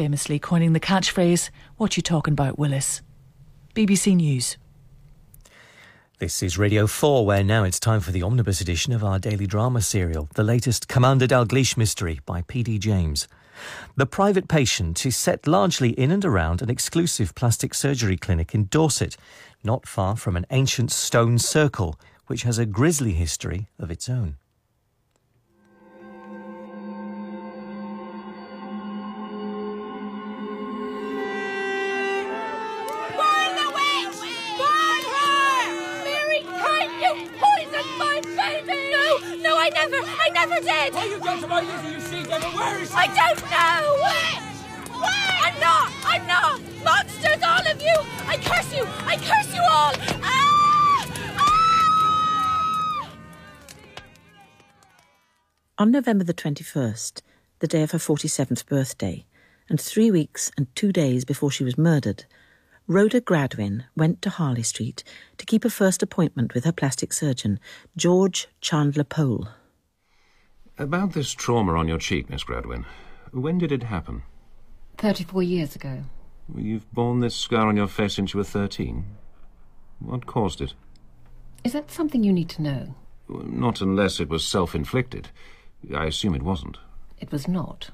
famously coining the catchphrase, What you talking about, Willis? BBC News. This is Radio 4, where now it's time for the omnibus edition of our daily drama serial, the latest Commander Dalgliesh mystery by P.D. James. The private patient is set largely in and around an exclusive plastic surgery clinic in Dorset, not far from an ancient stone circle which has a grisly history of its own. I never, I never did! What you done to my Lizzie, you she-devil? Where is she? I don't know! I'm not! I'm not! Monsters, all of you! I curse you! I curse you all! Ah! Ah! On November the 21st, the day of her 47th birthday, and three weeks and two days before she was murdered, Rhoda Gradwin went to Harley Street to keep a first appointment with her plastic surgeon, George Chandler Powell. About this trauma on your cheek, Miss Gradwin, when did it happen? 34 years ago. You've borne this scar on your face since you were 13. What caused it? Is that something you need to know? Not unless it was self-inflicted. I assume it wasn't. It was not.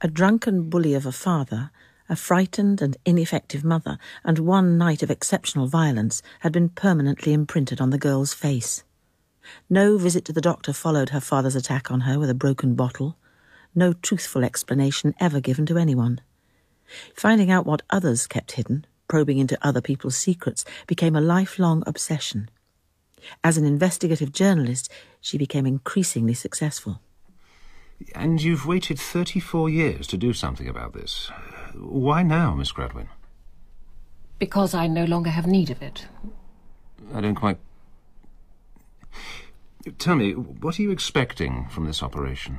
A drunken bully of a father, a frightened and ineffective mother, and one night of exceptional violence had been permanently imprinted on the girl's face. No visit to the doctor followed her father's attack on her with a broken bottle. No truthful explanation ever given to anyone. Finding out what others kept hidden, probing into other people's secrets, became a lifelong obsession. As an investigative journalist, she became increasingly successful. And you've waited 34 years to do something about this. Why now, Miss Gradwin? Because I no longer have need of it. I don't quite... Tell me, what are you expecting from this operation?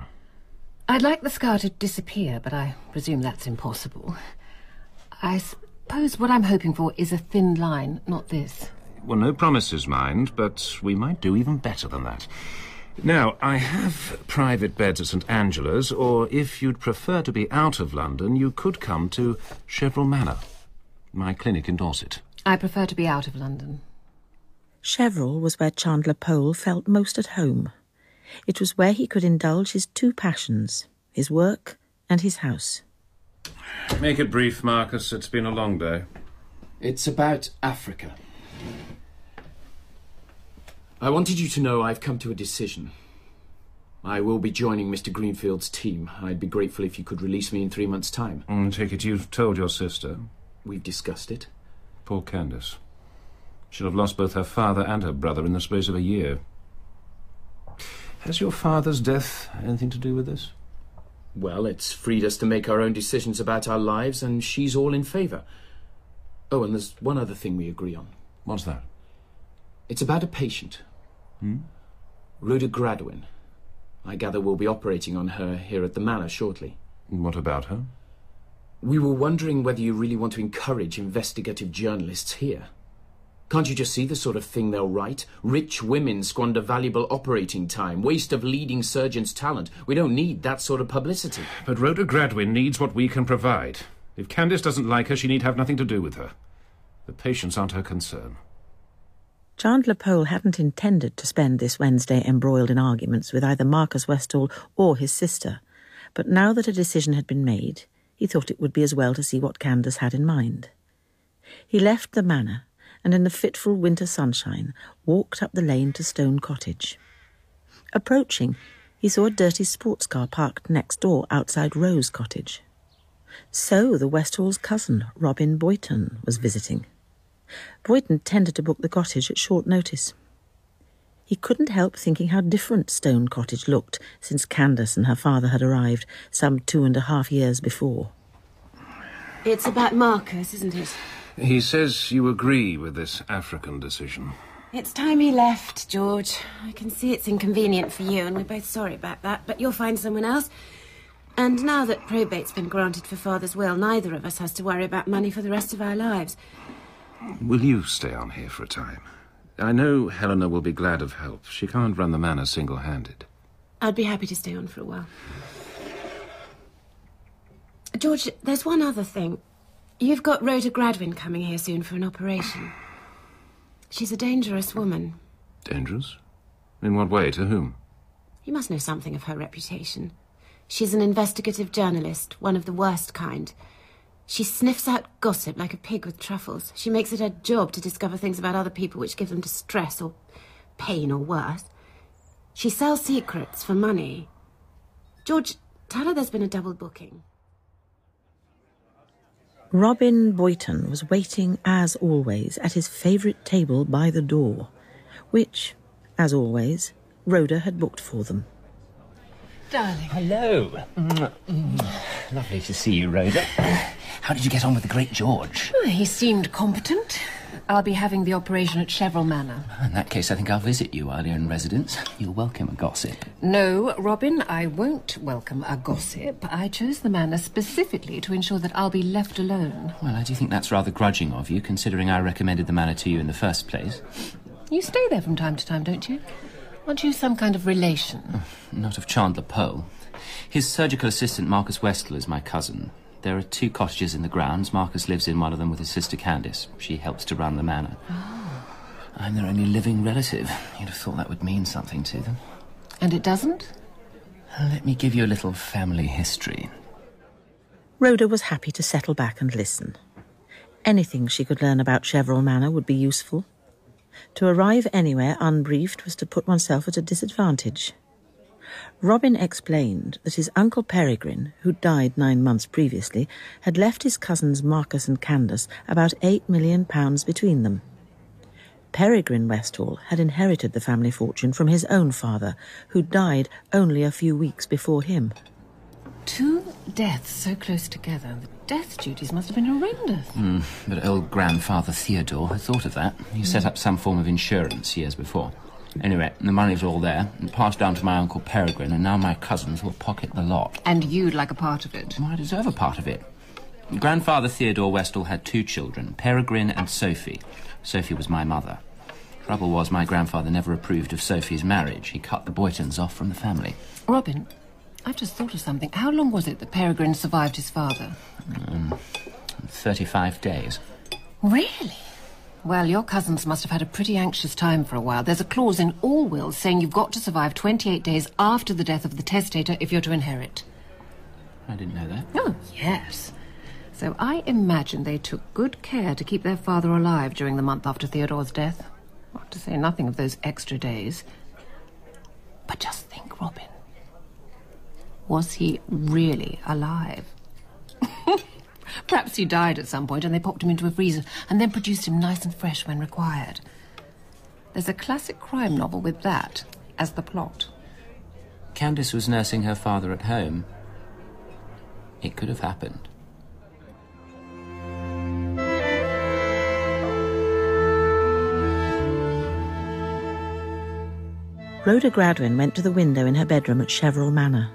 I'd like the scar to disappear, but I presume that's impossible. I suppose what I'm hoping for is a thin line, not this. Well, no promises, mind, but we might do even better than that. Now, I have private beds at St Angela's, or if you'd prefer to be out of London, you could come to Cheverell Manor, my clinic in Dorset. I prefer to be out of London. Cheverell was where Chandler Powell felt most at home. It was where he could indulge his two passions, his work and his house. Make it brief, Marcus. It's been a long day. It's about Africa. I wanted you to know I've come to a decision. I will be joining Mr. Greenfield's team. I'd be grateful if you could release me in three months' time. I take it you've told your sister. We've discussed it. Poor Candace. She'll have lost both her father and her brother in the space of a year. Has your father's death anything to do with this? Well, it's freed us to make our own decisions about our lives, and she's all in favour. Oh, and there's one other thing we agree on. What's that? It's about a patient. Hmm? Rhoda Gradwin. I gather we'll be operating on her here at the Manor shortly. What about her? We were wondering whether you really want to encourage investigative journalists here. Can't you just see the sort of thing they'll write? Rich women squander valuable operating time, waste of leading surgeons' talent. We don't need that sort of publicity. But Rhoda Gradwin needs what we can provide. If Candace doesn't like her, she need have nothing to do with her. The patients aren't her concern. Chandler Powell hadn't intended to spend this Wednesday embroiled in arguments with either Marcus Westhall or his sister, but now that a decision had been made, he thought it would be as well to see what Candace had in mind. He left the manor and in the fitful winter sunshine walked up the lane to Stone Cottage. Approaching, he saw a dirty sports car parked next door outside Rose Cottage. So the Westhalls' cousin, Robin Boyton, was visiting. Boyton tended to book the cottage at short notice. He couldn't help thinking how different Stone Cottage looked since Candace and her father had arrived some two and a half years before. It's about Marcus, isn't it? He says you agree with this African decision. It's time he left, George. I can see it's inconvenient for you, and we're both sorry about that, but you'll find someone else. And now that probate's been granted for Father's will, neither of us has to worry about money for the rest of our lives. Will you stay on here for a time? I know Helena will be glad of help. She can't run the manor single handed. I'd be happy to stay on for a while. George, there's one other thing. You've got Rhoda Gradwin coming here soon for an operation. She's a dangerous woman. Dangerous? In what way? To whom? You must know something of her reputation. She's an investigative journalist, one of the worst kind. She sniffs out gossip like a pig with truffles. She makes it her job to discover things about other people which give them distress or pain or worse. She sells secrets for money. George, tell her there's been a double booking. Robin Boyton was waiting, as always, at his favourite table by the door, which, as always, Rhoda had booked for them. Darling. Hello. Mm, mm. Lovely to see you, Rhoda. How did you get on with the great George? Oh, he seemed competent. I'll be having the operation at Cheverell Manor. In that case, I think I'll visit you while you're in residence. You'll welcome a gossip. No, Robin, I won't welcome a gossip. I chose the manor specifically to ensure that I'll be left alone. Well, I do think that's rather grudging of you, considering I recommended the manor to you in the first place. You stay there from time to time, don't you? Aren't you some kind of relation? Not of Chandler Powell. His surgical assistant, Marcus Westhall, is my cousin. There are two cottages in the grounds. Marcus lives in one of them with his sister Candace. She helps to run the manor. Oh. I'm their only living relative. You'd have thought that would mean something to them. And it doesn't? Let me give you a little family history. Rhoda was happy to settle back and listen. Anything she could learn about Cheverell Manor would be useful. To arrive anywhere unbriefed was to put oneself at a disadvantage. Robin explained that his uncle Peregrine, who died nine months previously, had left his cousins Marcus and Candace about eight million pounds between them. Peregrine Westhall had inherited the family fortune from his own father, who died only a few weeks before him. Two deaths so close together. The death duties must have been horrendous. Mm, but old grandfather Theodore had thought of that. He set up some form of insurance years before. Anyway, the money's all there, and passed down to my uncle Peregrine, and now my cousins will pocket the lot. And you'd like a part of it? Well, I deserve a part of it. Grandfather Theodore Westhall had two children, Peregrine and Sophie. Sophie was my mother. Trouble was, my grandfather never approved of Sophie's marriage. He cut the Boytons off from the family. Robin, I've just thought of something. How long was it that Peregrine survived his father? Um, 35 days. Really? Well, your cousins must have had a pretty anxious time for a while. There's a clause in all wills saying you've got to survive 28 days after the death of the testator if you're to inherit. I didn't know that. Oh, yes. So I imagine they took good care to keep their father alive during the month after Theodore's death. Not to say nothing of those extra days. But just think, Robin. Was he really alive? Perhaps he died at some point and they popped him into a freezer and then produced him nice and fresh when required. There's a classic crime novel with that as the plot. Candace was nursing her father at home. It could have happened. Rhoda Gradwin went to the window in her bedroom at Cheverell Manor.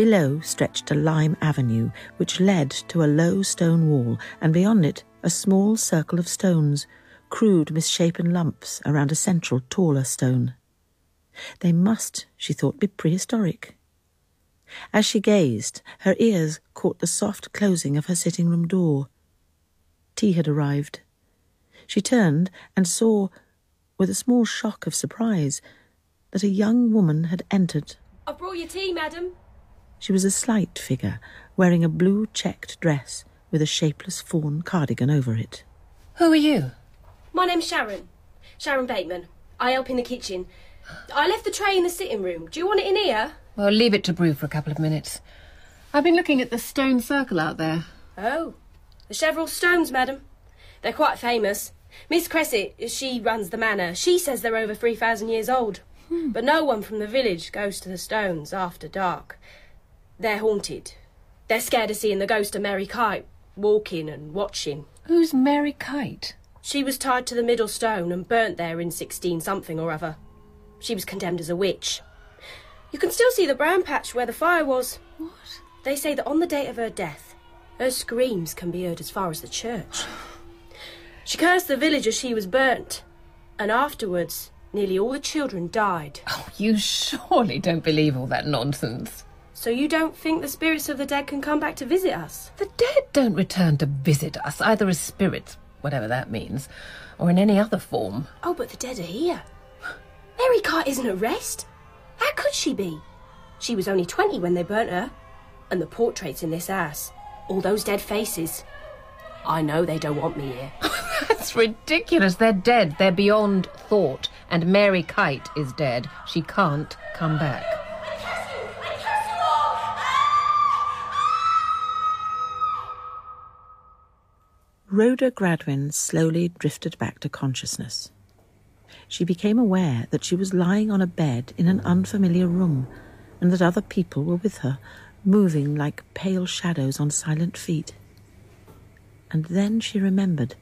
Below stretched a lime avenue, which led to a low stone wall, and beyond it a small circle of stones, crude misshapen lumps around a central taller stone. They must, she thought, be prehistoric. As she gazed, her ears caught the soft closing of her sitting room door. Tea had arrived. She turned and saw, with a small shock of surprise, that a young woman had entered. I've brought your tea, madam. She was a slight figure, wearing a blue checked dress with a shapeless fawn cardigan over it. Who are you? My name's Sharon. Sharon Bateman. I help in the kitchen. I left the tray in the sitting room. Do you want it in here? Well, leave it to brew for a couple of minutes. I've been looking at the stone circle out there. Oh, the Cheverell Stones, madam. They're quite famous. Miss Cressett, she runs the manor. She says they're over 3,000 years old. Hmm. But no one from the village goes to the stones after dark. They're haunted. They're scared of seeing the ghost of Mary Keyte walking and watching. Who's Mary Keyte? She was tied to the middle stone and burnt there in 16 something or other. She was condemned as a witch. You can still see the brown patch where the fire was. What? They say that on the date of her death, her screams can be heard as far as the church. She cursed the village as she was burnt, and afterwards, nearly all the children died. Oh, you surely don't believe all that nonsense. So you don't think the spirits of the dead can come back to visit us? The dead don't return to visit us, either as spirits, whatever that means, or in any other form. Oh, but the dead are here. Mary Keyte isn't at rest. How could she be? She was only 20 when they burnt her. And the portraits in this house, all those dead faces. I know they don't want me here. That's ridiculous. They're dead. They're beyond thought. And Mary Keyte is dead. She can't come back. Rhoda Gradwin slowly drifted back to consciousness. She became aware that she was lying on a bed in an unfamiliar room and that other people were with her, moving like pale shadows on silent feet. And then she remembered.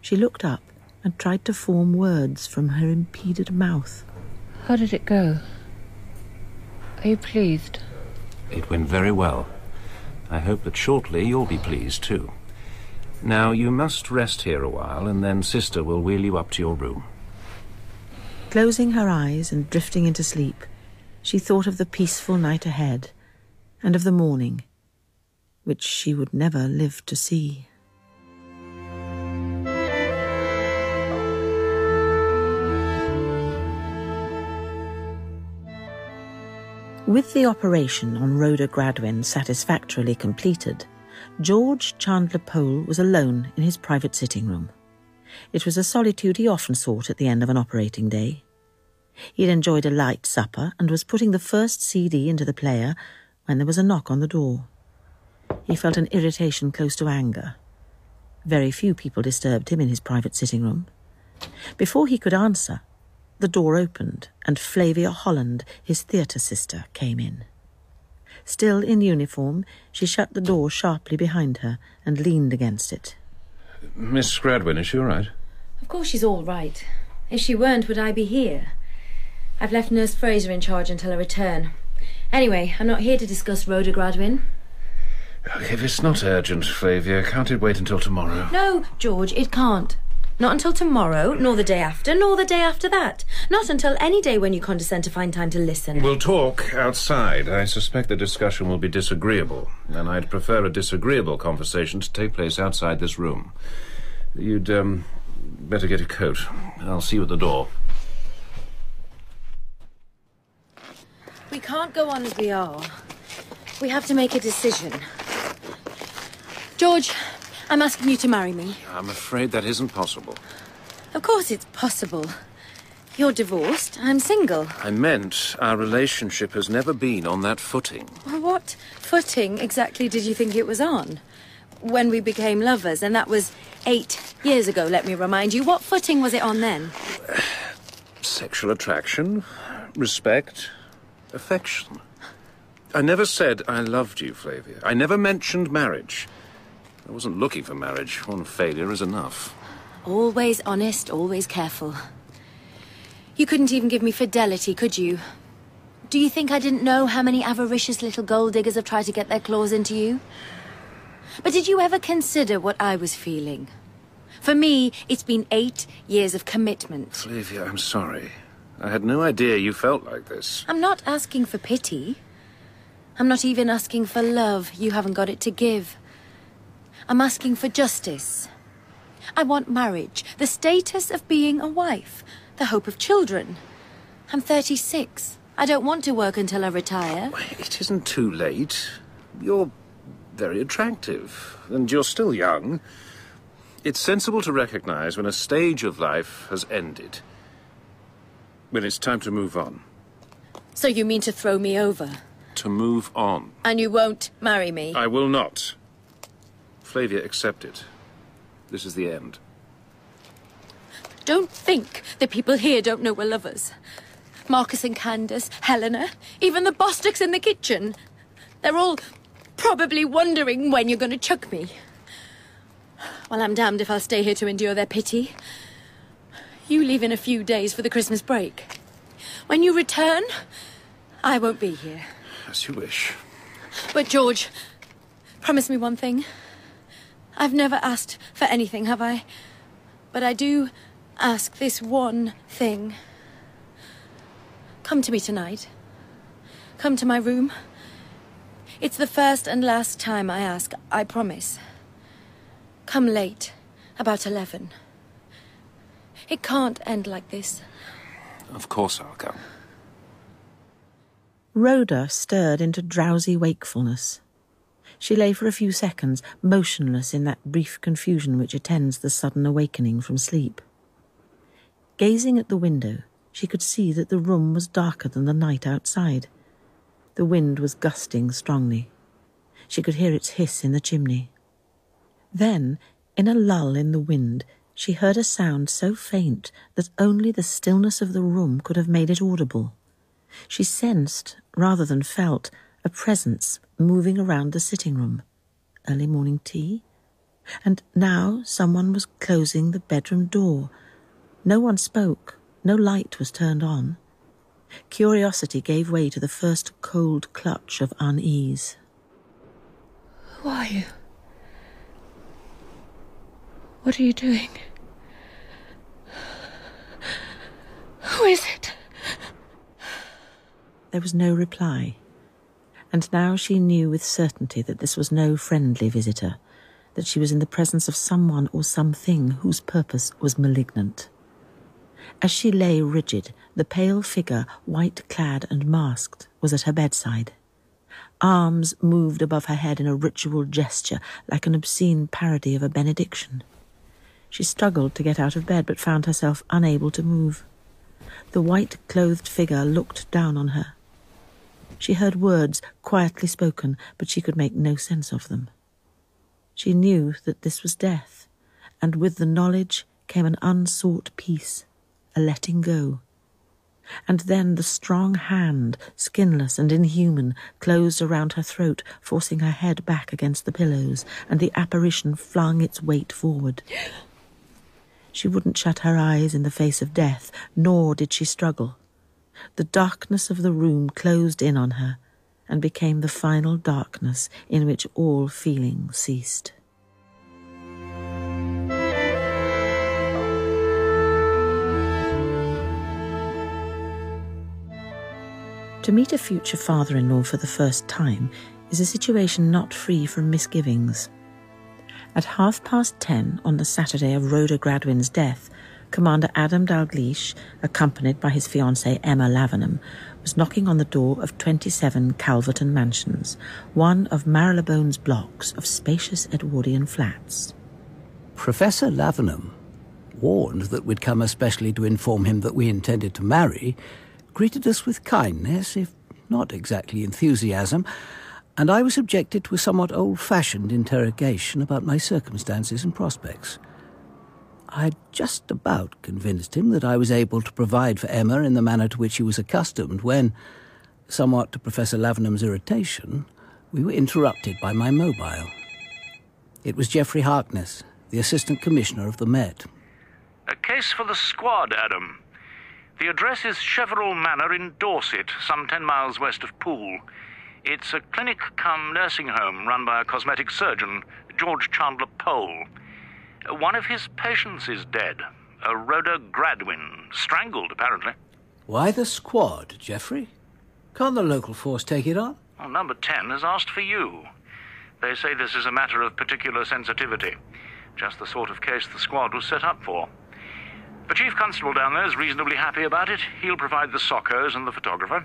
She looked up and tried to form words from her impeded mouth. How did it go? Are you pleased? It went very well. I hope that shortly you'll be pleased too. Now, you must rest here a while, and then Sister will wheel you up to your room. Closing her eyes and drifting into sleep, she thought of the peaceful night ahead and of the morning, which she would never live to see. With the operation on Rhoda Gradwin satisfactorily completed, George Chandler Powell was alone in his private sitting room. It was a solitude he often sought at the end of an operating day. He had enjoyed a light supper and was putting the first CD into the player when there was a knock on the door. He felt an irritation close to anger. Very few people disturbed him in his private sitting room. Before he could answer, the door opened and Flavia Holland, his theatre sister, came in. Still in uniform, she shut the door sharply behind her and leaned against it. Miss Gradwin, is she all right? Of course she's all right. If she weren't, would I be here? I've left Nurse Fraser in charge until I return. Anyway, I'm not here to discuss Rhoda Gradwin. If it's not urgent, Flavia, can't it wait until tomorrow? No, George, it can't. Not until tomorrow, nor the day after, nor the day after that. Not until any day when you condescend to find time to listen. We'll talk outside. I suspect the discussion will be disagreeable, and I'd prefer a disagreeable conversation to take place outside this room. You'd, um, better get a coat. I'll see you at the door. We can't go on as we are. We have to make a decision. George, I'm asking you to marry me. I'm afraid that isn't possible. Of course it's possible. You're divorced. I'm single. I meant our relationship has never been on that footing. What footing exactly did you think it was on? When we became lovers, and that was eight years ago, let me remind you. What footing was it on then? Sexual attraction, respect, affection. I never said I loved you, Flavia. I never mentioned marriage. I wasn't looking for marriage. One failure is enough. Always honest, always careful. You couldn't even give me fidelity, could you? Do you think I didn't know how many avaricious little gold diggers have tried to get their claws into you? But did you ever consider what I was feeling? For me, it's been eight years of commitment. Flavia, I'm sorry. I had no idea you felt like this. I'm not asking for pity. I'm not even asking for love. You haven't got it to give. I'm asking for justice. I want marriage, the status of being a wife, the hope of children. I'm 36. I don't want to work until I retire. It isn't too late. You're very attractive, and you're still young. It's sensible to recognize when a stage of life has ended. When it's time to move on. So you mean to throw me over? To move on. And you won't marry me? I will not. Flavia, accept it. This is the end. Don't think the people here don't know we're lovers. Marcus and Candace, Helena, even the Bostocks in the kitchen. They're all probably wondering when you're going to chuck me. Well, I'm damned if I'll stay here to endure their pity. You leave in a few days for the Christmas break. When you return, I won't be here. As you wish. But, George, promise me one thing. I've never asked for anything, have I? But I do ask this one thing. Come to me tonight. Come to my room It's the first and last time I ask, I promise. Come late, about eleven. It can't end like this. Of course I'll come. Rhoda stirred into drowsy wakefulness. She lay for a few seconds, motionless in that brief confusion which attends the sudden awakening from sleep. Gazing at the window, she could see that the room was darker than the night outside. The wind was gusting strongly. She could hear its hiss in the chimney. Then, in a lull in the wind, she heard a sound so faint that only the stillness of the room could have made it audible. She sensed, rather than felt, a presence moving around the sitting room. Early morning tea? And now someone was closing the bedroom door. No one spoke, no light was turned on. Curiosity gave way to the first cold clutch of unease. Who are you? What are you doing? Who is it? There was no reply, and now she knew with certainty that this was no friendly visitor, that she was in the presence of someone or something whose purpose was malignant. As she lay rigid, the pale figure, white clad and masked, was at her bedside. Arms moved above her head in a ritual gesture, like an obscene parody of a benediction. She struggled to get out of bed, but found herself unable to move. The white clothed figure looked down on her. She heard words quietly spoken, but she could make no sense of them. She knew that this was death, and with the knowledge came an unsought peace, a letting go. And then the strong hand, skinless and inhuman, closed around her throat, forcing her head back against the pillows, and the apparition flung its weight forward. She wouldn't shut her eyes in the face of death, nor did she struggle. The darkness of the room closed in on her and became the final darkness in which all feeling ceased. To meet a future father in law for the first time is a situation not free from misgivings. At half past ten on the Saturday of Rhoda Gradwin's death, Commander Adam Dalgliesh, accompanied by his fiancée Emma Lavenham, was knocking on the door of 27 Calverton Mansions, one of Marylebone's blocks of spacious Edwardian flats. Professor Lavenham, warned that we'd come especially to inform him that we intended to marry, greeted us with kindness, if not exactly enthusiasm, and I was subjected to a somewhat old fashioned interrogation about my circumstances and prospects. I'd just about convinced him that I was able to provide for Emma in the manner to which he was accustomed when, somewhat to Professor Lavenham's irritation, we were interrupted by my mobile. It was Geoffrey Harkness, the Assistant Commissioner of the Met. A case for the squad, Adam. The address is Cheverell Manor in Dorset, some ten miles west of Poole. It's a clinic cum nursing home run by a cosmetic surgeon, George Chandler Powell. One of his patients is dead, a Rhoda Gradwin, strangled apparently. Why the squad, Geoffrey? Can't the local force take it on? Well, number 10 has asked for you. They say this is a matter of particular sensitivity, just the sort of case the squad was set up for. The chief constable down there is reasonably happy about it. He'll provide the SOCOs and the photographer.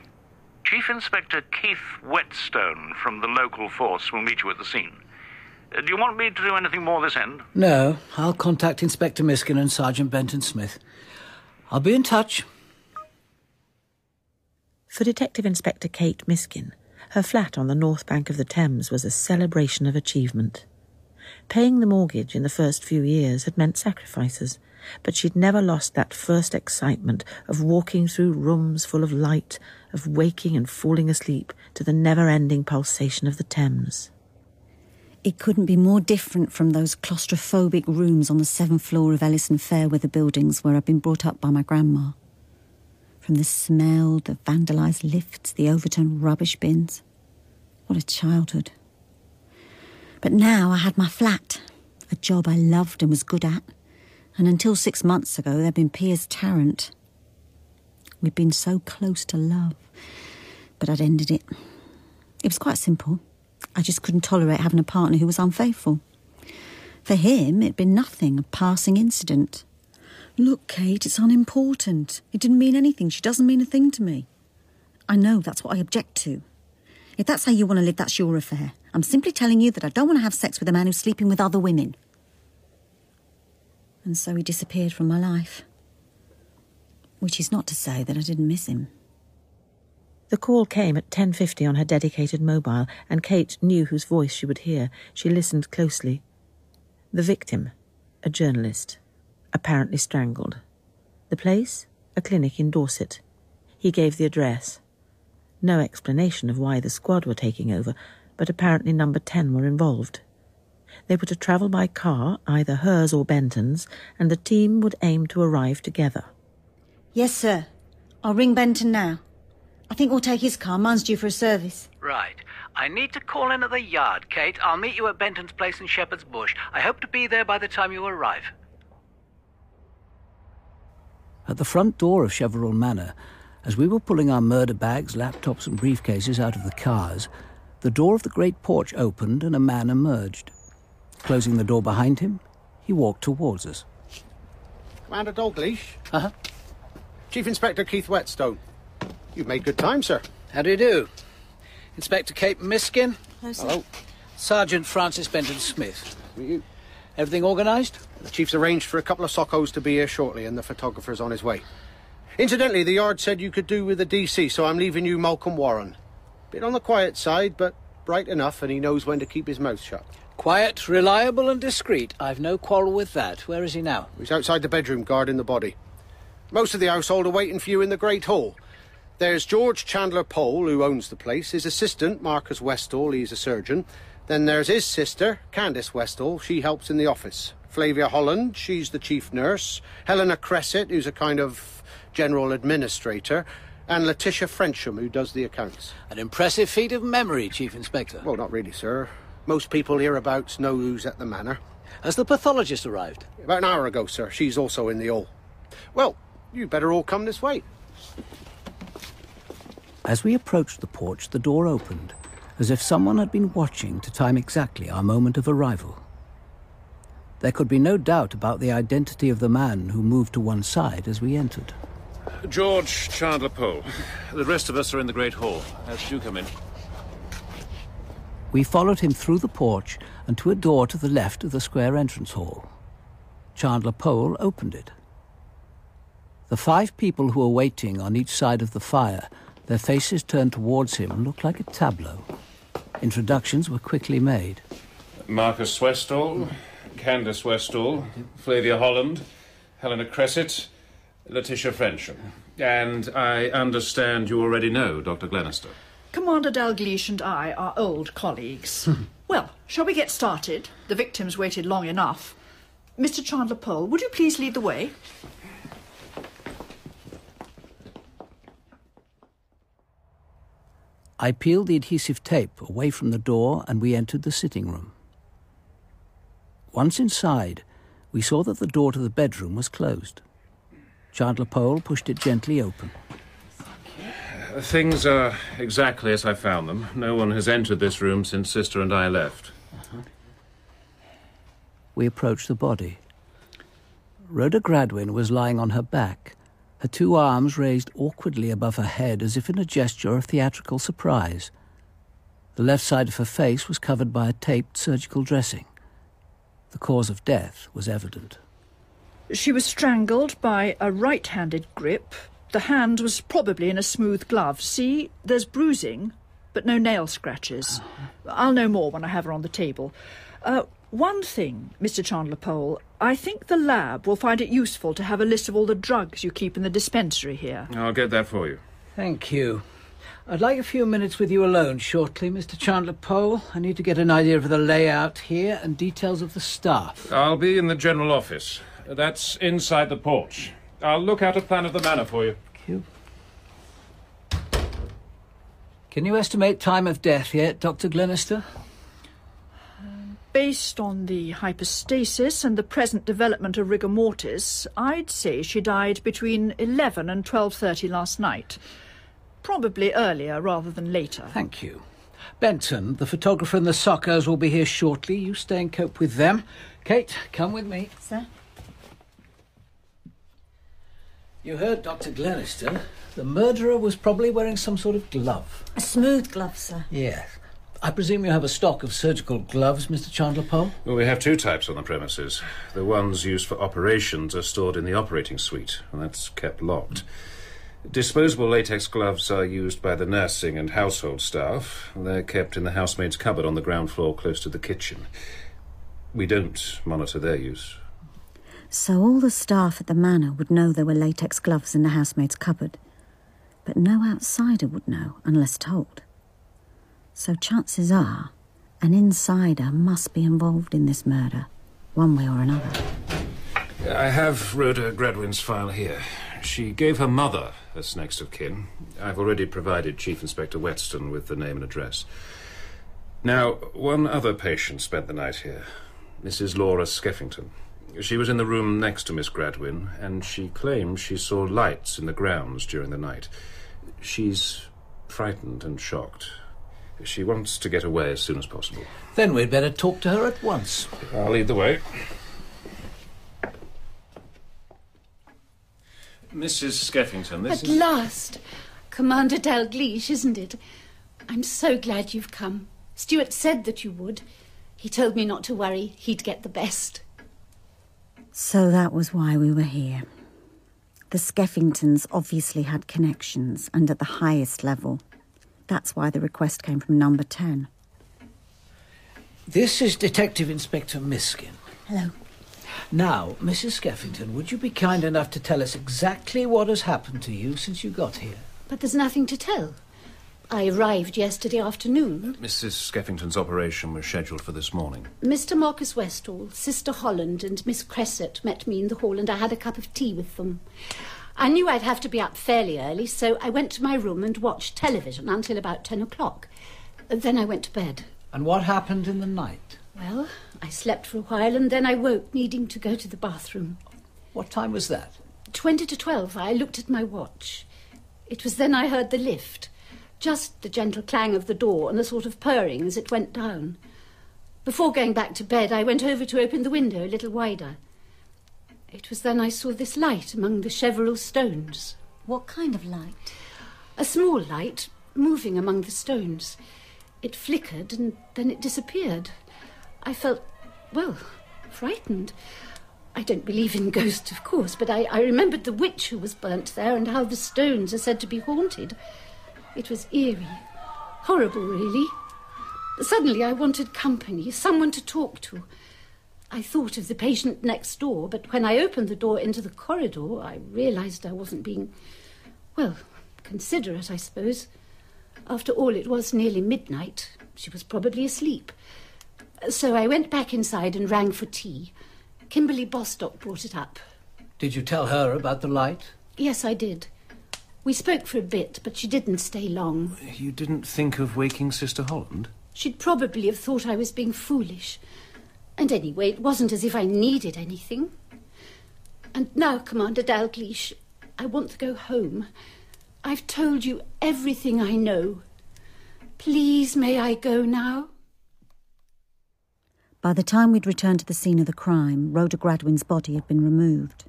Chief Inspector Keith Whetstone from the local force will meet you at the scene. Uh, do you want me to do anything more this end? No, I'll contact Inspector Miskin and Sergeant Benton Smith. I'll be in touch. For Detective Inspector Kate Miskin, her flat on the north bank of the Thames was a celebration of achievement. Paying the mortgage in the first few years had meant sacrifices, but she'd never lost that first excitement of walking through rooms full of light, of waking and falling asleep to the never ending pulsation of the Thames. It couldn't be more different from those claustrophobic rooms on the seventh floor of Ellison Fairweather buildings where I'd been brought up by my grandma. From the smell, the vandalised lifts, the overturned rubbish bins. What a childhood. But now I had my flat, a job I loved and was good at. And until six months ago, there'd been Piers Tarrant. We'd been so close to love, but I'd ended it. It was quite simple. I just couldn't tolerate having a partner who was unfaithful. For him, it'd been nothing, a passing incident. Look, Kate, it's unimportant. It didn't mean anything. She doesn't mean a thing to me. I know that's what I object to. If that's how you want to live, that's your affair. I'm simply telling you that I don't want to have sex with a man who's sleeping with other women. And so he disappeared from my life. Which is not to say that I didn't miss him. The call came at 10.50 on her dedicated mobile, and Kate knew whose voice she would hear. She listened closely. The victim, a journalist, apparently strangled. The place? A clinic in Dorset. He gave the address. No explanation of why the squad were taking over, but apparently number 10 were involved. They were to travel by car, either hers or Benton's, and the team would aim to arrive together. Yes, sir. I'll ring Benton now. I think we'll take his car. Mine's due for a service. Right. I need to call in at the yard, Kate. I'll meet you at Benton's place in Shepherd's Bush. I hope to be there by the time you arrive. At the front door of Cheverell Manor, as we were pulling our murder bags, laptops, and briefcases out of the cars, the door of the great porch opened and a man emerged. Closing the door behind him, he walked towards us. Commander Dalgliesh? Uh-huh. Chief Inspector Keith Whetstone. You've made good time, sir. How do you do? Inspector Kate Miskin. Hello. Sergeant Francis Benton Smith. You. Everything organised? The chief's arranged for a couple of SOCOs to be here shortly, and the photographer's on his way. Incidentally, the yard said you could do with the DC, so I'm leaving you Malcolm Warren. Bit on the quiet side, but bright enough, and he knows when to keep his mouth shut. Quiet, reliable, and discreet. I've no quarrel with that. Where is he now? He's outside the bedroom, guarding the body. Most of the household are waiting for you in the Great Hall. There's George Chandler Powell, who owns the place, his assistant, Marcus Westhall, he's a surgeon. Then there's his sister, Candace Westhall, she helps in the office. Flavia Holland, she's the chief nurse. Helena Cressett, who's a kind of general administrator. And Letitia Frensham, who does the accounts. An impressive feat of memory, Chief Inspector. Well, not really, sir. Most people hereabouts know who's at the manor. Has the pathologist arrived? About an hour ago, sir. She's also in the hall. Well, you'd better all come this way. As we approached the porch, the door opened, as if someone had been watching to time exactly our moment of arrival. There could be no doubt about the identity of the man who moved to one side as we entered. George Chandler Powell. The rest of us are in the Great Hall. As you come in. We followed him through the porch and to a door to the left of the square entrance hall. Chandler Powell opened it. The five people who were waiting on each side of the fire, their faces turned towards him, looked like a tableau. Introductions were quickly made. Marcus Westhall, Candace Westhall, Flavia Holland, Helena Cressett, Letitia Frensham. And I understand you already know Dr. Glenister. Commander Dalgliesh and I are old colleagues. well, shall we get started? The victims waited long enough. Mr. Chandler Powell, would you please lead the way? I peeled the adhesive tape away from the door and we entered the sitting room. Once inside, we saw that the door to the bedroom was closed. Chandler Powell pushed it gently open. Things are exactly as I found them. No one has entered this room since Sister and I left. We approached the body. Rhoda Gradwin was lying on her back, her two arms raised awkwardly above her head as if in a gesture of theatrical surprise. The left side of her face was covered by a taped surgical dressing. The cause of death was evident. She was strangled by a right handed grip. The hand was probably in a smooth glove. See, there's bruising, but no nail scratches. I'll know more when I have her on the table. Uh, one thing, Mr. Chandler Powell, I think the lab will find it useful to have a list of all the drugs you keep in the dispensary here. I'll get that for you. Thank you. I'd like a few minutes with you alone shortly, Mr. Chandler Powell. I need to get an idea of the layout here and details of the staff. I'll be in the general office. That's inside the porch. I'll look out a plan of the manor for you. Thank you. Can you estimate time of death yet, Dr. Glenister? Based on the hypostasis and the present development of rigor mortis, I'd say she died between 11 and 12.30 last night. Probably earlier rather than later. Thank you. Benton, the photographer and the SOCOs will be here shortly. You stay and cope with them. Kate, come with me. Sir? You heard Dr. Glenister. The murderer was probably wearing some sort of glove. A smooth glove, sir. Yes. I presume you have a stock of surgical gloves, Mr. Chandler Powell? Well, we have two types on the premises. The ones used for operations are stored in the operating suite, and that's kept locked. Disposable latex gloves are used by the nursing and household staff. They're kept in the housemaid's cupboard on the ground floor close to the kitchen. We don't monitor their use. So all the staff at the manor would know there were latex gloves in the housemaid's cupboard. But no outsider would know unless told. So chances are an insider must be involved in this murder, one way or another. I have Rhoda Gradwin's file here. She gave her mother as next of kin. I've already provided Chief Inspector Whetstone with the name and address. Now, one other patient spent the night here, Mrs. Laura Skeffington. She was in the room next to Miss Gradwin, and she claims she saw lights in the grounds during the night. She's frightened and shocked. She wants to get away as soon as possible. Then we'd better talk to her at once. I'll lead the way. Mrs. Skeffington, this At is. last! Commander Dalgliesh, isn't it? I'm so glad you've come. Stuart said that you would. He told me not to worry, he'd get the best. So that was why we were here. The Skeffingtons obviously had connections, and at the highest level. That's why the request came from number 10. This is Detective Inspector Miskin. Hello. Now, Mrs. Skeffington, would you be kind enough to tell us exactly what has happened to you since you got here? But there's nothing to tell. I arrived yesterday afternoon. Mrs. Skeffington's operation was scheduled for this morning. Mr. Marcus Westhall, Sister Holland, and Miss Cressett met me in the hall, and I had a cup of tea with them. I knew I'd have to be up fairly early, so I went to my room and watched television until about ten o'clock. Then I went to bed. And what happened in the night? Well, I slept for a while, and then I woke, needing to go to the bathroom. What time was that? Twenty to twelve. I looked at my watch. It was then I heard the lift. Just the gentle clang of the door and a sort of purring as it went down. Before going back to bed, I went over to open the window a little wider. It was then I saw this light among the Cheverell stones. What kind of light? A small light, moving among the stones. It flickered and then it disappeared. I felt, well, frightened. I don't believe in ghosts, of course, but I, I remembered the witch who was burnt there and how the stones are said to be haunted. It was eerie. Horrible, really. Suddenly I wanted company, someone to talk to. I thought of the patient next door, but when I opened the door into the corridor, I realized I wasn't being, well, considerate, I suppose. After all, it was nearly midnight. She was probably asleep. So I went back inside and rang for tea. Kimberly Bostock brought it up. Did you tell her about the light? Yes, I did. We spoke for a bit, but she didn't stay long. You didn't think of waking Sister Holland? She'd probably have thought I was being foolish. And anyway, it wasn't as if I needed anything. And now, Commander Dalgliesh, I want to go home. I've told you everything I know. Please, may I go now? By the time we'd returned to the scene of the crime, Rhoda Gradwin's body had been removed.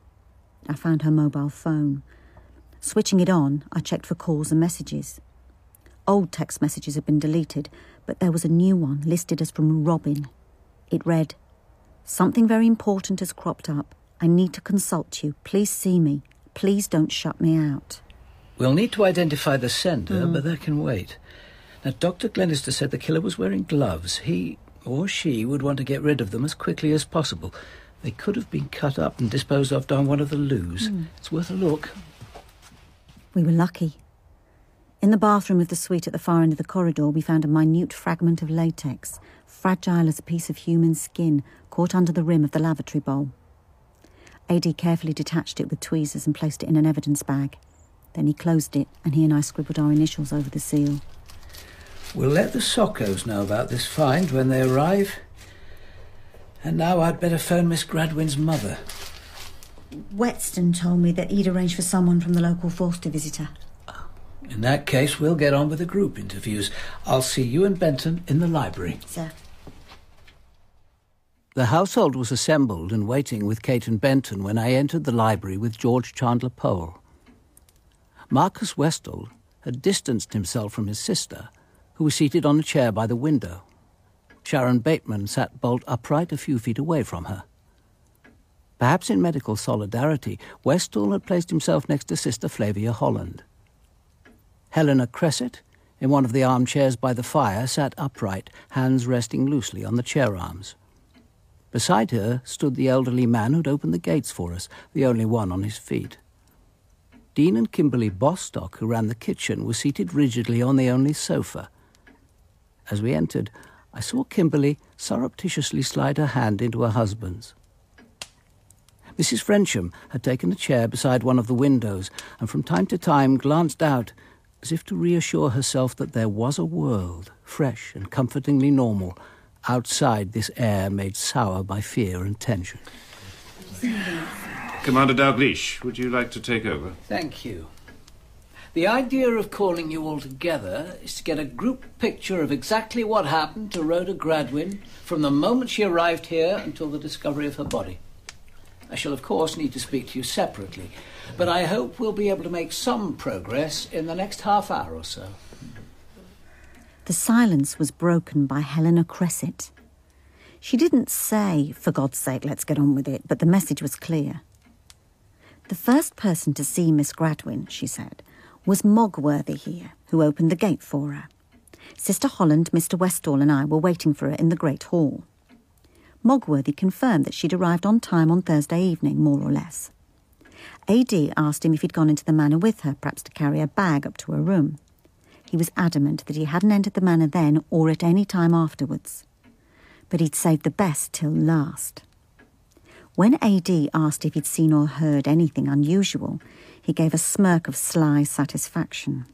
I found her mobile phone. Switching it on, I checked for calls and messages. Old text messages had been deleted, but there was a new one listed as from Robin. It read, Something very important has cropped up. I need to consult you. Please see me. Please don't shut me out. We'll need to identify the sender, Mm. but that can wait. Now, Dr. Glenister said the killer was wearing gloves. He or she would want to get rid of them as quickly as possible. They could have been cut up and disposed of down one of the loos. Mm. It's worth a look. We were lucky. In the bathroom of the suite at the far end of the corridor, we found a minute fragment of latex, fragile as a piece of human skin, caught under the rim of the lavatory bowl. AD carefully detached it with tweezers and placed it in an evidence bag. Then he closed it, and he and I scribbled our initials over the seal. We'll let the SOCOs know about this find when they arrive. And now I'd better phone Miss Gradwin's mother. Whetstone told me that he'd arranged for someone from the local force to visit her. In that case, we'll get on with the group interviews. I'll see you and Benton in the library. Sir. The household was assembled and waiting with Kate and Benton when I entered the library with George Chandler Powell. Marcus Westhall had distanced himself from his sister, who was seated on a chair by the window. Sharon Bateman sat bolt upright a few feet away from her. Perhaps in medical solidarity, Westhall had placed himself next to Sister Flavia Holland. Helena Cressett, in one of the armchairs by the fire, sat upright, hands resting loosely on the chair arms. Beside her stood the elderly man who'd opened the gates for us, the only one on his feet. Dean and Kimberly Bostock, who ran the kitchen, were seated rigidly on the only sofa. As we entered, I saw Kimberly surreptitiously slide her hand into her husband's. Mrs. Frensham had taken a chair beside one of the windows and from time to time glanced out as if to reassure herself that there was a world, fresh and comfortingly normal, outside this air made sour by fear and tension. Commander Dalgliesh, would you like to take over? Thank you. The idea of calling you all together is to get a group picture of exactly what happened to Rhoda Gradwin from the moment she arrived here until the discovery of her body. I shall, of course, need to speak to you separately, but I hope we'll be able to make some progress in the next half hour or so. The silence was broken by Helena Cressett. She didn't say, for God's sake, let's get on with it, but the message was clear. The first person to see Miss Gradwin, she said, was Mogworthy here, who opened the gate for her. Sister Holland, Mr. Westhall, and I were waiting for her in the great hall. Mogworthy confirmed that she'd arrived on time on Thursday evening, more or less. AD asked him if he'd gone into the manor with her, perhaps to carry a bag up to her room. He was adamant that he hadn't entered the manor then or at any time afterwards. But he'd saved the best till last. When AD asked if he'd seen or heard anything unusual, he gave a smirk of sly satisfaction.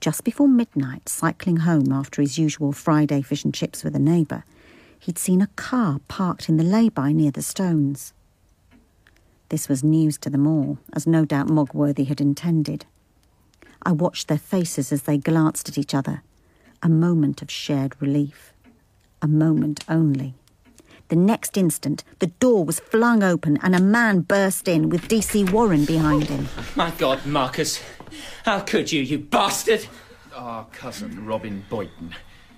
Just before midnight, cycling home after his usual Friday fish and chips with a neighbour, he'd seen a car parked in the lay-by near the stones. This was news to them all, as no doubt Mogworthy had intended. I watched their faces as they glanced at each other. A moment of shared relief. A moment only. The next instant, the door was flung open and a man burst in with D.C. Warren behind him. My God, Marcus. How could you, you bastard? Our cousin, Robin Boyton.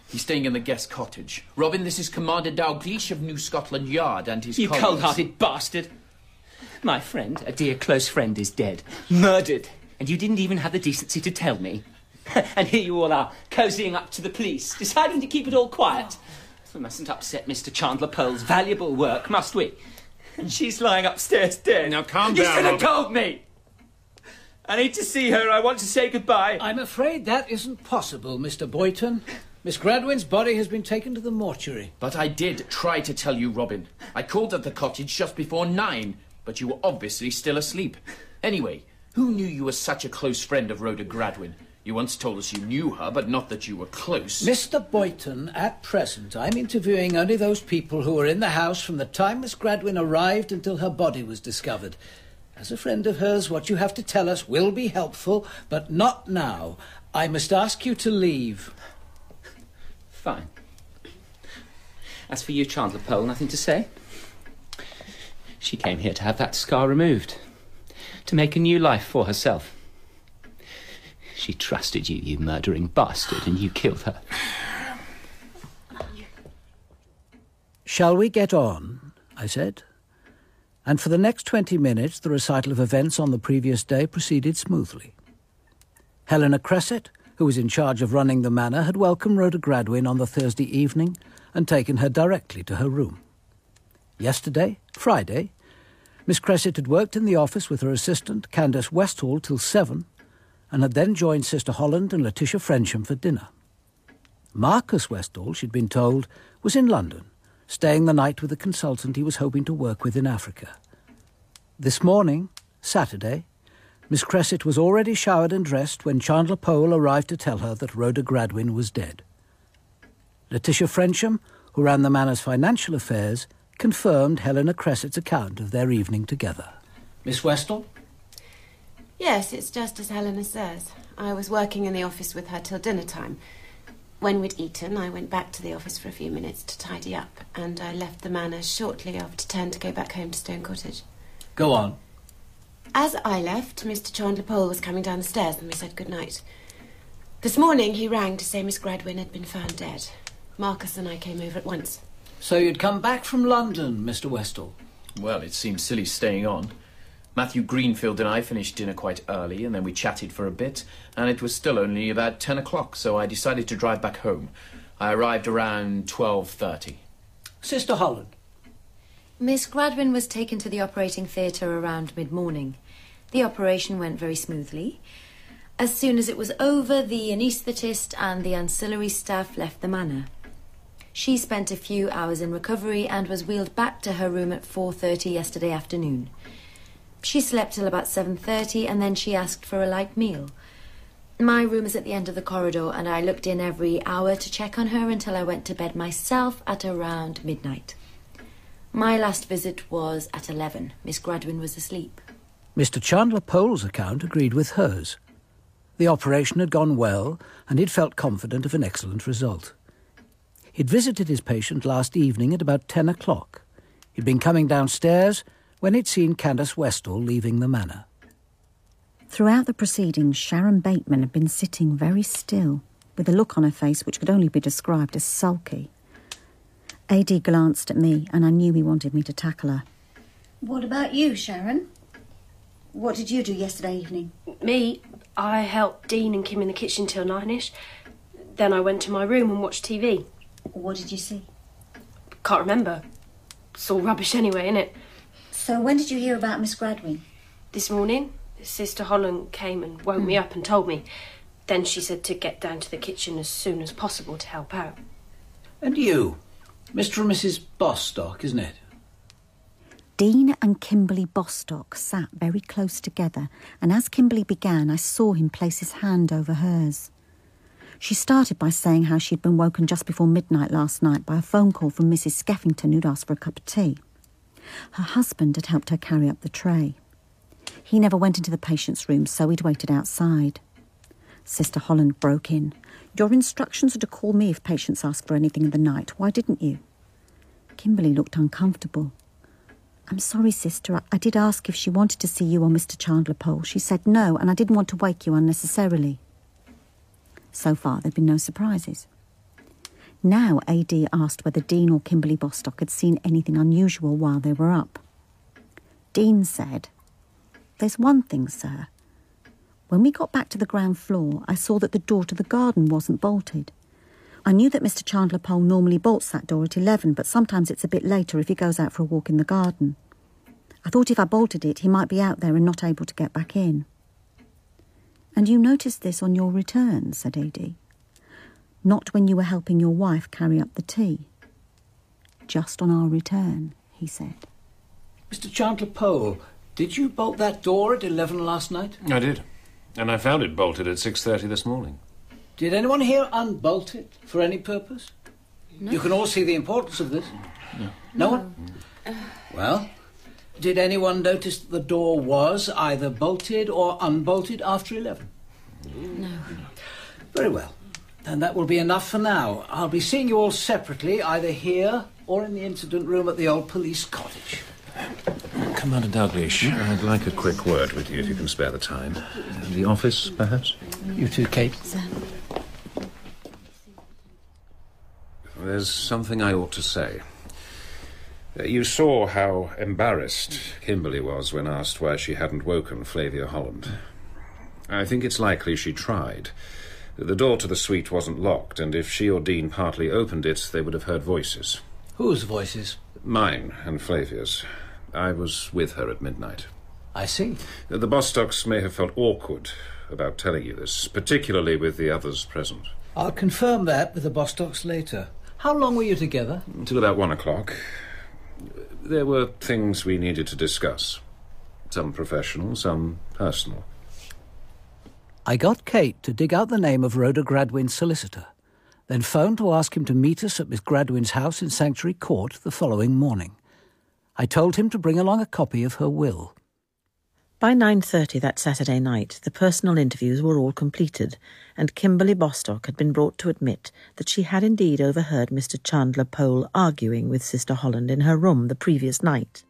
He's staying in the guest cottage. Robin, this is Commander Dalgliesh of New Scotland Yard and his You cold-hearted bastard. My friend, a dear close friend, is dead. Murdered. And you didn't even have the decency to tell me. and here you all are, cozying up to the police, deciding to keep it all quiet. We mustn't upset Mr. Chandler Powell's valuable work, must we? And she's lying upstairs dead. Now calm you down, should have told me. I need to see her. I want to say goodbye. I'm afraid that isn't possible, Mr. Boyton. Miss Gradwin's body has been taken to the mortuary. But I did try to tell you, Robin. I called at the cottage just before nine, but you were obviously still asleep. Anyway, who knew you were such a close friend of Rhoda Gradwin? You once told us you knew her, but not that you were close. Mr. Boyton, at present, I'm interviewing only those people who were in the house from the time Miss Gradwin arrived until her body was discovered. As a friend of hers, what you have to tell us will be helpful, but not now. I must ask you to leave. Fine. As for you, Chandler Powell, nothing to say. She came here to have that scar removed, to make a new life for herself. She trusted you, you murdering bastard, and you killed her. Shall we get on? I said. And for the next twenty minutes, the recital of events on the previous day proceeded smoothly. Helena Cressett, who was in charge of running the manor, had welcomed Rhoda Gradwin on the Thursday evening and taken her directly to her room. Yesterday, Friday, Miss Cressett had worked in the office with her assistant, Candace Westhall, till seven, and had then joined Sister Holland and Letitia Frensham for dinner. Marcus Westhall, she'd been told, was in London, staying the night with a consultant he was hoping to work with in Africa. This morning, Saturday, Miss Cressett was already showered and dressed when Chandler Powell arrived to tell her that Rhoda Gradwin was dead. Letitia Frensham, who ran the manor's financial affairs, confirmed Helena Cressett's account of their evening together. Miss Westhall? Yes, it's just as Helena says. I was working in the office with her till dinner time. When we'd eaten, I went back to the office for a few minutes to tidy up, and I left the manor shortly after ten to go back home to Stone Cottage. Go on. As I left, Mr. Chandler Powell was coming down the stairs and we said good night. This morning he rang to say Miss Gradwin had been found dead. Marcus and I came over at once. So you'd come back from London, Mr. Westhall? Well, it seems silly staying on. Matthew Greenfield and I finished dinner quite early, and then we chatted for a bit, and it was still only about ten o'clock, so I decided to drive back home. I arrived around twelve thirty. Sister Holland. Miss Gradwin was taken to the operating theatre around mid morning. The operation went very smoothly. As soon as it was over, the anaesthetist and the ancillary staff left the manor. She spent a few hours in recovery and was wheeled back to her room at 4:30 yesterday afternoon. She slept till about 7:30 and then she asked for a light meal. My room is at the end of the corridor and I looked in every hour to check on her until I went to bed myself at around midnight. My last visit was at 11. Miss Gradwin was asleep. Mr. Chandler Powell's account agreed with hers. The operation had gone well, and he'd felt confident of an excellent result. He'd visited his patient last evening at about ten o'clock. He'd been coming downstairs when he'd seen Candace Westhall leaving the manor. Throughout the proceedings, Sharon Bateman had been sitting very still, with a look on her face which could only be described as sulky. AD glanced at me, and I knew he wanted me to tackle her. What about you, Sharon? What did you do yesterday evening? Me, I helped Dean and Kim in the kitchen till nine-ish. Then I went to my room and watched TV. What did you see? Can't remember. It's all rubbish anyway, innit? So when did you hear about Miss Gradwin? This morning, Sister Holland came and woke me hmm. up and told me. Then she said to get down to the kitchen as soon as possible to help out. And you? Mr. and Mrs. Bostock, isn't it? Dean and Kimberly Bostock sat very close together, and as Kimberly began, I saw him place his hand over hers. She started by saying how she'd been woken just before midnight last night by a phone call from Mrs. Skeffington who'd asked for a cup of tea. Her husband had helped her carry up the tray. He never went into the patient's room, so he'd waited outside. Sister Holland broke in. Your instructions are to call me if patients ask for anything in the night. Why didn't you? Kimberly looked uncomfortable. I'm sorry, sister. I, I did ask if she wanted to see you or Mr. Chandler Powell. She said no, and I didn't want to wake you unnecessarily. So far, there'd been no surprises. Now, AD asked whether Dean or Kimberly Bostock had seen anything unusual while they were up. Dean said, There's one thing, sir. When we got back to the ground floor, I saw that the door to the garden wasn't bolted. I knew that Mr. Chandler Powell normally bolts that door at 11, but sometimes it's a bit later if he goes out for a walk in the garden. I thought if I bolted it, he might be out there and not able to get back in. And you noticed this on your return, said AD. Not when you were helping your wife carry up the tea. Just on our return, he said. Mr. Chandler Powell, did you bolt that door at 11 last night? I did. And I found it bolted at 6.30 this morning. Did anyone here unbolt it for any purpose? No. You can all see the importance of this. No. No one? Well, did anyone notice that the door was either bolted or unbolted after 11? No. Very well. Then that will be enough for now. I'll be seeing you all separately, either here or in the incident room at the old police cottage. Commander Dalgliesh, I'd like a quick word with you if you can spare the time. The office, perhaps? You too, Kate. There's something I ought to say. Uh, You saw how embarrassed Kimberly was when asked why she hadn't woken Flavia Holland. I think it's likely she tried. The door to the suite wasn't locked, and if she or Dean partly opened it, they would have heard voices. Whose voices? Mine and Flavia's. I was with her at midnight. I see. The Bostocks may have felt awkward about telling you this, particularly with the others present. I'll confirm that with the Bostocks later. How long were you together? Until about one o'clock. There were things we needed to discuss. Some professional, some personal. I got Kate to dig out the name of Rhoda Gradwin's solicitor, then phoned to ask him to meet us at Miss Gradwin's house in Sanctuary Court the following morning. I told him to bring along a copy of her will. By 9.30 that Saturday night, the personal interviews were all completed, and Kimberly Bostock had been brought to admit that she had indeed overheard Mr. Chandler Powell arguing with Sister Holland in her room the previous night.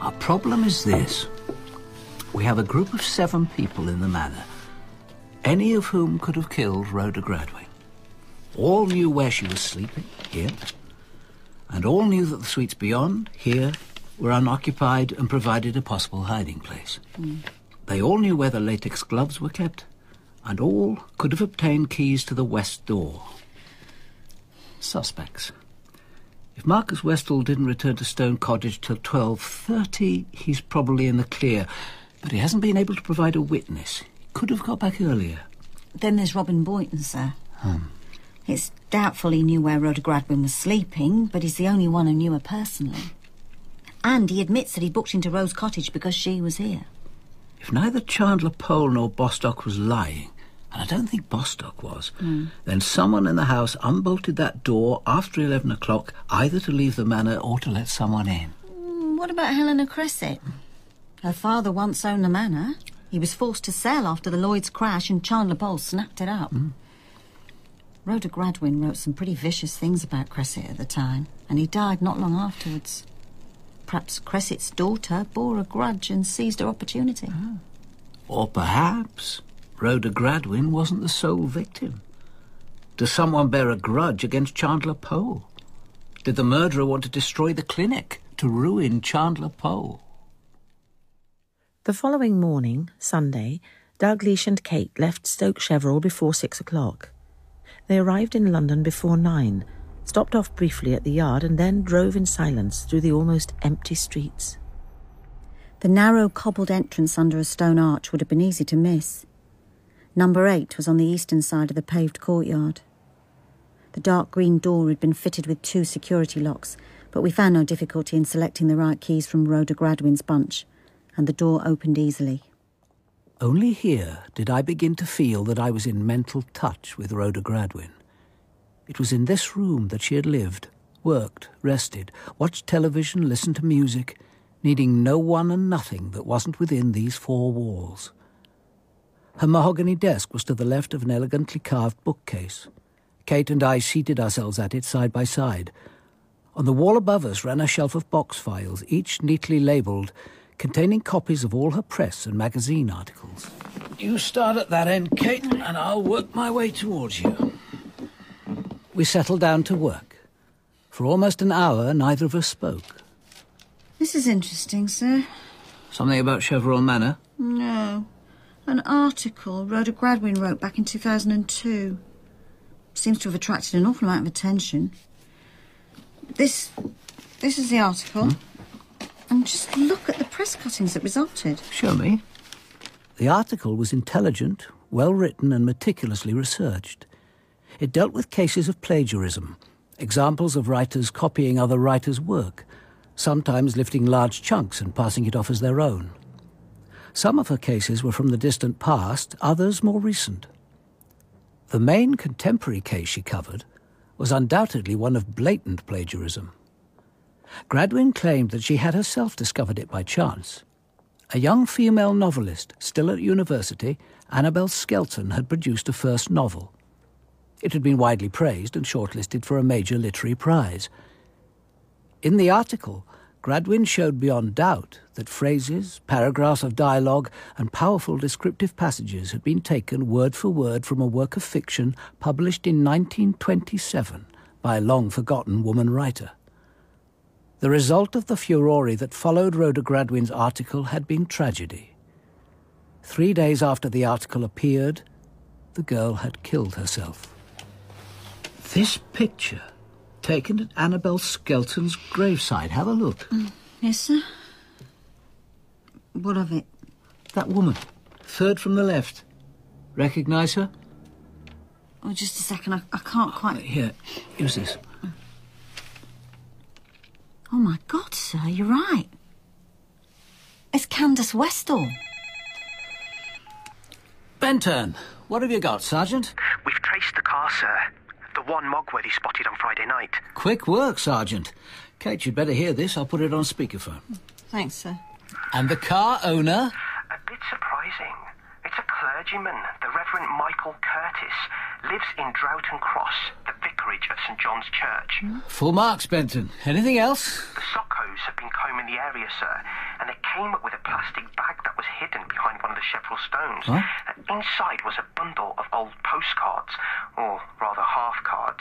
Our problem is this. We have a group of seven people in the manor, any of whom could have killed Rhoda Gradwin. All knew where she was sleeping, here, and all knew that the suites beyond, here, were unoccupied and provided a possible hiding place. Mm. They all knew where the latex gloves were kept, and all could have obtained keys to the west door. Suspects. If Marcus Westhall didn't return to Stone Cottage till 12.30, he's probably in the clear. But he hasn't been able to provide a witness. He could have got back earlier. Then there's Robin Boyton, sir. Hmm. It's doubtful he knew where Rhoda Gradwin was sleeping, but he's the only one who knew her personally. And he admits that he booked into Rose Cottage because she was here. If neither Chandler Powell nor Bostock was lying, and I don't think Bostock was, Mm. then someone in the house unbolted that door after 11 o'clock, either to leave the manor or to let someone in. Mm, What about Helena Cressett? Her father once owned the manor. He was forced to sell after the Lloyd's crash, and Chandler Powell snapped it up. Rhoda Gradwin wrote some pretty vicious things about Cressett at the time, and he died not long afterwards. Perhaps Cressett's daughter bore a grudge and seized her opportunity. Ah. Or perhaps Rhoda Gradwin wasn't the sole victim. Does someone bear a grudge against Chandler Powell? Did the murderer want to destroy the clinic to ruin Chandler Powell? The following morning, Sunday, Dalgliesh and Kate left Stoke Cheverell before six o'clock. They arrived in London before nine, stopped off briefly at the yard, and then drove in silence through the almost empty streets. The narrow cobbled entrance under a stone arch would have been easy to miss. Number eight was on the eastern side of the paved courtyard. The dark green door had been fitted with two security locks, but we found no difficulty in selecting the right keys from Rhoda Gradwin's bunch, and the door opened easily. Only here did I begin to feel that I was in mental touch with Rhoda Gradwin. It was in this room that she had lived, worked, rested, watched television, listened to music, needing no one and nothing that wasn't within these four walls. Her mahogany desk was to the left of an elegantly carved bookcase. Kate and I seated ourselves at it side by side. On the wall above us ran a shelf of box files, each neatly labelled, containing copies of all her press and magazine articles. You start at that end, Kate, and I'll work my way towards you. We settled down to work. For almost an hour, neither of us spoke. This is interesting, sir. Something about Cheverell Manor? No. An article Rhoda Gradwin wrote back in 2002. Seems to have attracted an awful amount of attention. This. this is the article. Hmm? And just look at the press cuttings that resulted. Show me. The article was intelligent, well written, and meticulously researched. It dealt with cases of plagiarism, examples of writers copying other writers' work, sometimes lifting large chunks and passing it off as their own. Some of her cases were from the distant past, others more recent. The main contemporary case she covered was undoubtedly one of blatant plagiarism. Gradwin claimed that she had herself discovered it by chance. A young female novelist, still at university, Annabel Skelton, had produced a first novel. It had been widely praised and shortlisted for a major literary prize. In the article, Gradwin showed beyond doubt that phrases, paragraphs of dialogue, and powerful descriptive passages had been taken word for word from a work of fiction published in 1927 by a long forgotten woman writer. The result of the furore that followed Rhoda Gradwin's article had been tragedy. Three days after the article appeared, the girl had killed herself. This picture, taken at Annabel Skelton's graveside, have a look. Mm, yes, sir. What of it? That woman, third from the left. Recognise her? Oh, just a second. I, I can't quite. Here, use this. Oh. Oh, my God, sir, you're right. It's Candace Westhall. Benton, what have you got, Sergeant? We've traced the car, sir. The one Mogworthy spotted on Friday night. Quick work, Sergeant. Kate, you'd better hear this. I'll put it on speakerphone. Thanks, sir. And the car owner? A bit surprising. Clergyman, the Reverend Michael Curtis. Lives in Droughton Cross, the vicarage of St John's Church. Full marks, Benton. Anything else? The SOCOs have been combing the area, sir, and they came up with a plastic bag that was hidden behind one of the Cheverell stones. Huh? Uh, Inside was a bundle of old postcards, or rather half cards.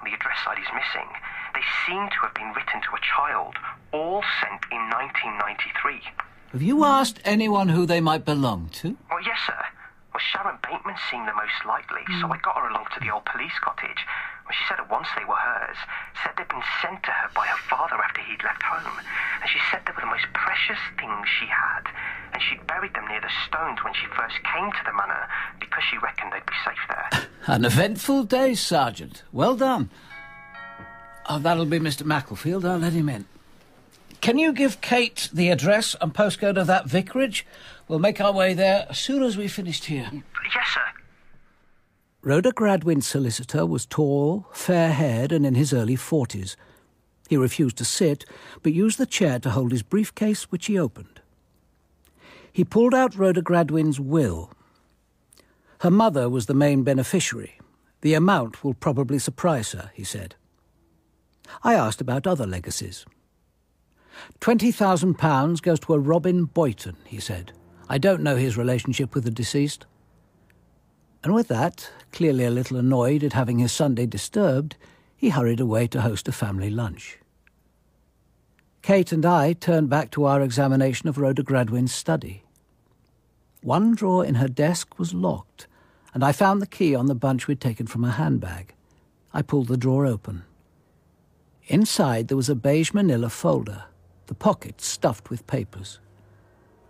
The address side is missing. They seem to have been written to a child, all sent in 1993. Have you asked anyone who they might belong to? Well, yes, sir. Well, Sharon Bateman seemed the most likely, so I got her along to the old police cottage. Well, she said at once they were hers. Said they'd been sent to her by her father after he'd left home. And she said they were the most precious things she had. And she'd buried them near the stones when she first came to the manor because she reckoned they'd be safe there. An eventful day, Sergeant. Well done. Oh, that'll be Mr. Macclesfield. I'll let him in. Can you give Kate the address and postcode of that vicarage? We'll make our way there as soon as we've finished here. yes, sir. Rhoda Gradwin's solicitor was tall, fair-haired, and in his early forties. He refused to sit, but used the chair to hold his briefcase, which he opened. He pulled out Rhoda Gradwin's will. Her mother was the main beneficiary. The amount will probably surprise her, he said. I asked about other legacies. Twenty thousand pounds goes to a Robin Boyton, he said. I don't know his relationship with the deceased. And with that, clearly a little annoyed at having his Sunday disturbed, he hurried away to host a family lunch. Kate and I turned back to our examination of Rhoda Gradwin's study. One drawer in her desk was locked, and I found the key on the bunch we'd taken from her handbag. I pulled the drawer open. Inside there was a beige manila folder, the pockets stuffed with papers.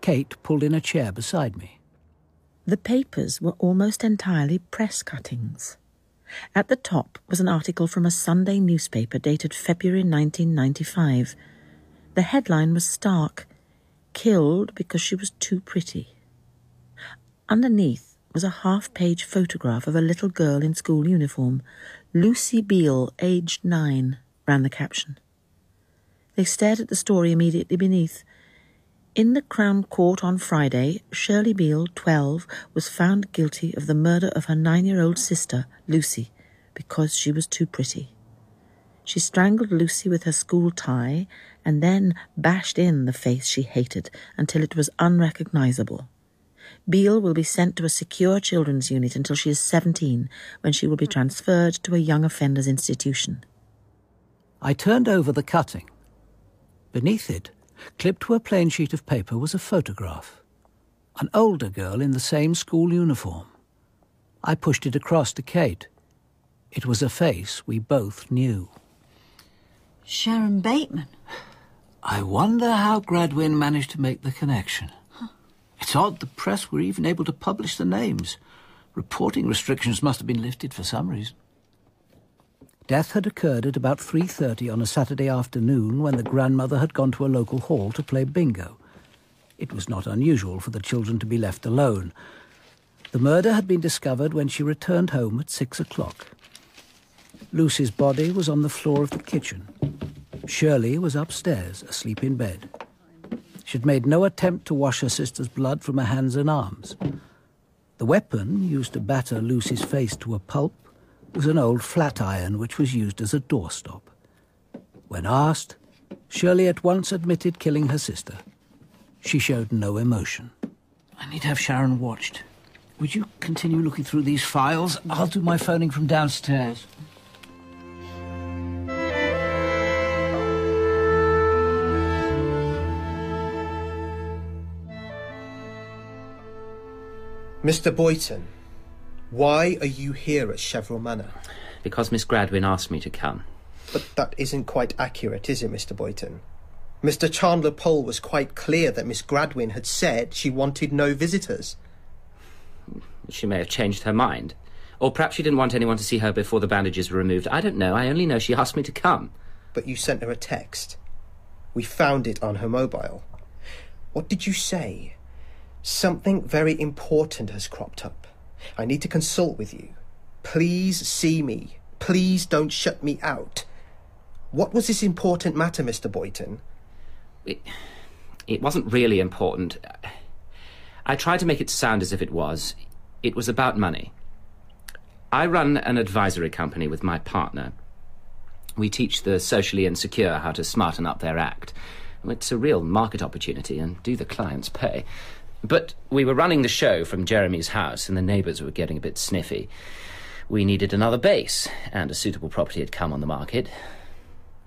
Kate pulled in a chair beside me. The papers were almost entirely press cuttings. At the top was an article from a Sunday newspaper dated February 1995. The headline was stark Killed because she was too pretty. Underneath was a half page photograph of a little girl in school uniform. Lucy Beale, aged nine, ran the caption. They stared at the story immediately beneath. In the Crown Court on Friday, Shirley Beale, 12, was found guilty of the murder of her nine year old sister, Lucy, because she was too pretty. She strangled Lucy with her school tie and then bashed in the face she hated until it was unrecognizable. Beale will be sent to a secure children's unit until she is 17, when she will be transferred to a young offenders institution. I turned over the cutting. Beneath it, clipped to a plain sheet of paper, was a photograph. An older girl in the same school uniform. I pushed it across to Kate. It was a face we both knew. Sharon Bateman. I wonder how Gradwin managed to make the connection. It's odd the press were even able to publish the names. Reporting restrictions must have been lifted for some reason. Death had occurred at about 3.30 on a Saturday afternoon when the grandmother had gone to a local hall to play bingo. It was not unusual for the children to be left alone. The murder had been discovered when she returned home at six o'clock. Lucy's body was on the floor of the kitchen. Shirley was upstairs, asleep in bed. She'd made no attempt to wash her sister's blood from her hands and arms. The weapon used to batter Lucy's face to a pulp was an old flat iron which was used as a doorstop. When asked, Shirley at once admitted killing her sister. She showed no emotion. I need to have Sharon watched. Would you continue looking through these files? I'll do my phoning from downstairs. Mr. Boyton, why are you here at Cheverell Manor? Because Miss Gradwin asked me to come. But that isn't quite accurate, is it, Mr. Boyton? Mr. Chandler Powell was quite clear that Miss Gradwin had said she wanted no visitors. She may have changed her mind. Or perhaps she didn't want anyone to see her before the bandages were removed. I don't know. I only know she asked me to come. But you sent her a text. We found it on her mobile. What did you say? Something very important has cropped up. I need to consult with you. Please see me. Please don't shut me out. What was this important matter, Mr. Boyton? It, it wasn't really important. I tried to make it sound as if it was. It was about money. I run an advisory company with my partner. We teach the socially insecure how to smarten up their act. It's a real market opportunity, and do the clients pay? But we were running the show from Jeremy's house, and the neighbours were getting a bit sniffy. We needed another base, and a suitable property had come on the market.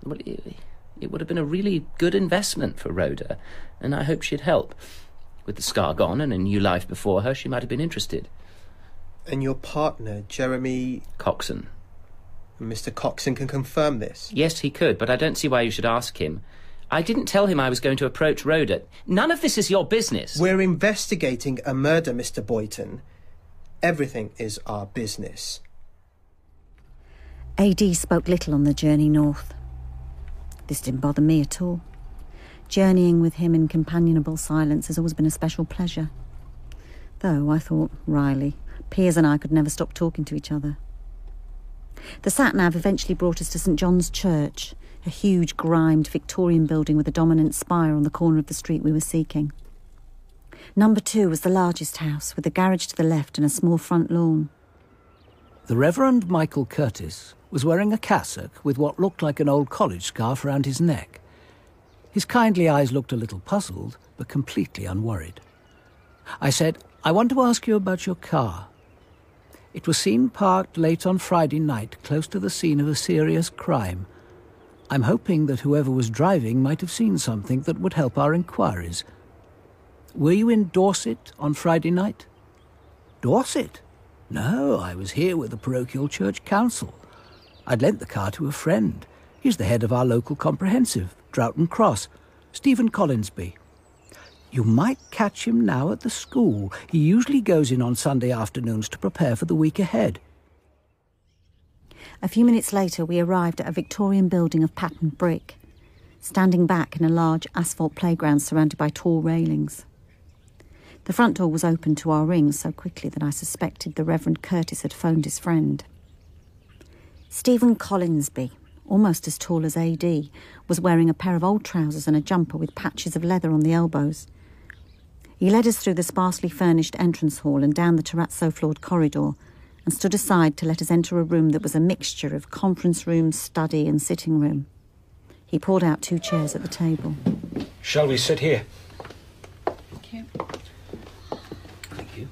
Well, it, it would have been a really good investment for Rhoda, and I hope she'd help. With the scar gone and a new life before her, she might have been interested. And your partner, Jeremy. Coxon. Mr. Coxon can confirm this? Yes, he could, but I don't see why you should ask him. I didn't tell him I was going to approach Rhoda. None of this is your business. We're investigating a murder, Mr. Boyton. Everything is our business. AD spoke little on the journey north. This didn't bother me at all. Journeying with him in companionable silence has always been a special pleasure. Though, I thought, Riley, Piers and I could never stop talking to each other. The sat-nav eventually brought us to St John's Church, a huge, grimed Victorian building with a dominant spire on the corner of the street we were seeking. Number two was the largest house, with a garage to the left and a small front lawn. The Reverend Michael Curtis was wearing a cassock with what looked like an old college scarf around his neck. His kindly eyes looked a little puzzled, but completely unworried. I said, I want to ask you about your car. It was seen parked late on Friday night, close to the scene of a serious crime. I'm hoping that whoever was driving might have seen something that would help our inquiries. Were you in Dorset on Friday night? Dorset? No, I was here with the parochial church council. I'd lent the car to a friend. He's the head of our local comprehensive, Droughton Cross, Stephen Collinsby. You might catch him now at the school. He usually goes in on Sunday afternoons to prepare for the week ahead. A few minutes later, we arrived at a Victorian building of patterned brick, standing back in a large asphalt playground surrounded by tall railings. The front door was open to our ring so quickly that I suspected the Reverend Curtis had phoned his friend. Stephen Collinsby, almost as tall as AD, was wearing a pair of old trousers and a jumper with patches of leather on the elbows. He led us through the sparsely furnished entrance hall and down the terrazzo floored corridor and stood aside to let us enter a room that was a mixture of conference room, study, and sitting room. He pulled out two chairs at the table. Shall we sit here? Thank you. Thank you.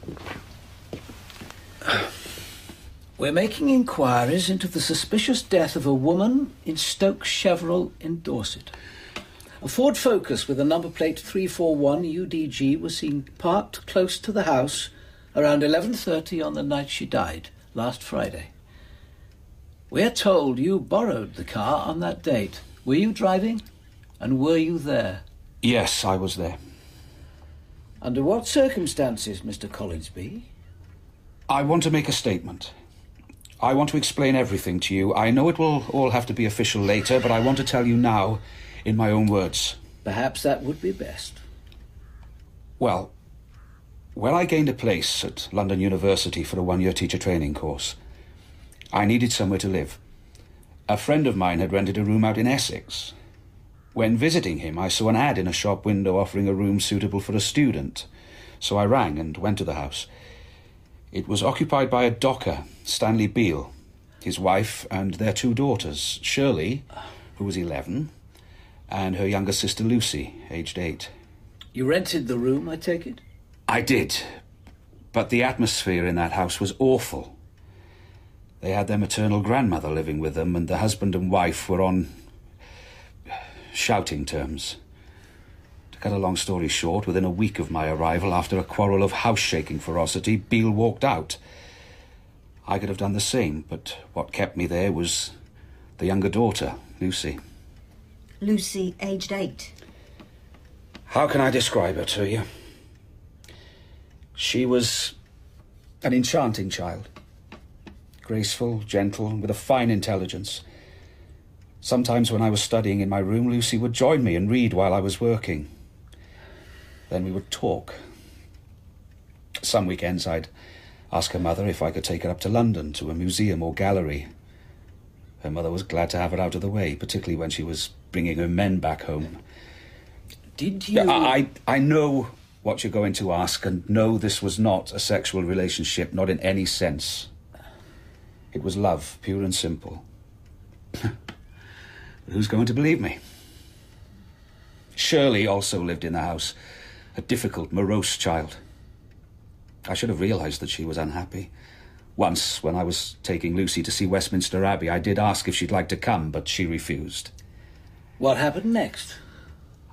We're making inquiries into the suspicious death of a woman in Stoke Cheverell in Dorset. A Ford Focus with a number plate 341 UDG was seen parked close to the house around 11.30 on the night she died, last Friday. We're told you borrowed the car on that date. Were you driving? And were you there? Yes, I was there. Under what circumstances, Mr. Collinsby? I want to make a statement. I want to explain everything to you. I know it will all have to be official later, but I want to tell you now in my own words. Perhaps that would be best. Well, when I gained a place at London University for a one year teacher training course, I needed somewhere to live. A friend of mine had rented a room out in Essex. When visiting him, I saw an ad in a shop window offering a room suitable for a student, so I rang and went to the house. It was occupied by a docker, Stanley Beale, his wife, and their two daughters, Shirley, who was 11, and her younger sister Lucy, aged 8. You rented the room, I take it? I did, but the atmosphere in that house was awful. They had their maternal grandmother living with them, and the husband and wife were on shouting terms. To cut a long story short, within a week of my arrival, after a quarrel of house shaking ferocity, Beale walked out. I could have done the same, but what kept me there was the younger daughter, Lucy. Lucy, aged eight. How can I describe her to you? She was an enchanting child. Graceful, gentle, with a fine intelligence. Sometimes when I was studying in my room, Lucy would join me and read while I was working. Then we would talk. Some weekends I'd ask her mother if I could take her up to London to a museum or gallery. Her mother was glad to have her out of the way, particularly when she was bringing her men back home. Did you. I, I know what you're going to ask, and no, this was not a sexual relationship, not in any sense. It was love, pure and simple. who's going to believe me? Shirley also lived in the house, a difficult, morose child. I should have realised that she was unhappy. Once, when I was taking Lucy to see Westminster Abbey, I did ask if she'd like to come, but she refused. What happened next?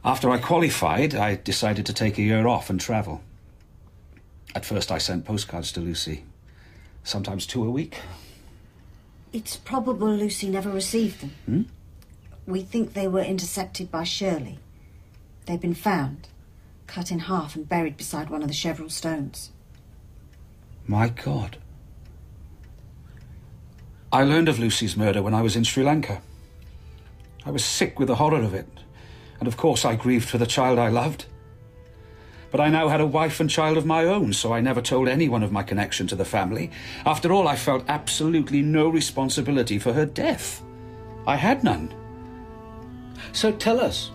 After I qualified, I decided to take a year off and travel. At first, I sent postcards to Lucy, sometimes two a week. It's probable Lucy never received them. Hmm? We think they were intercepted by Shirley. They've been found, cut in half and buried beside one of the Cheverell stones. My God. I learned of Lucy's murder when I was in Sri Lanka. I was sick with the horror of it, and of course I grieved for the child I loved. But I now had a wife and child of my own, so I never told anyone of my connection to the family. After all, I felt absolutely no responsibility for her death. I had none. So tell us,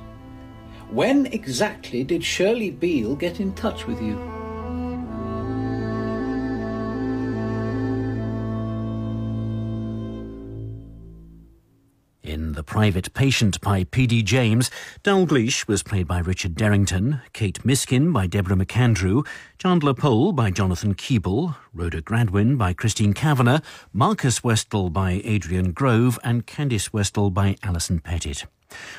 when exactly did Shirley Beale get in touch with you? The Private Patient by P.D. James, Dalgliesh was played by Richard Derrington, Kate Miskin by Deborah McAndrew, Chandler Powell by Jonathan Keeble, Rhoda Gradwin by Christine Kavanagh, Marcus Westhall by Adrian Grove, and Candace Westhall by Alison Pettit.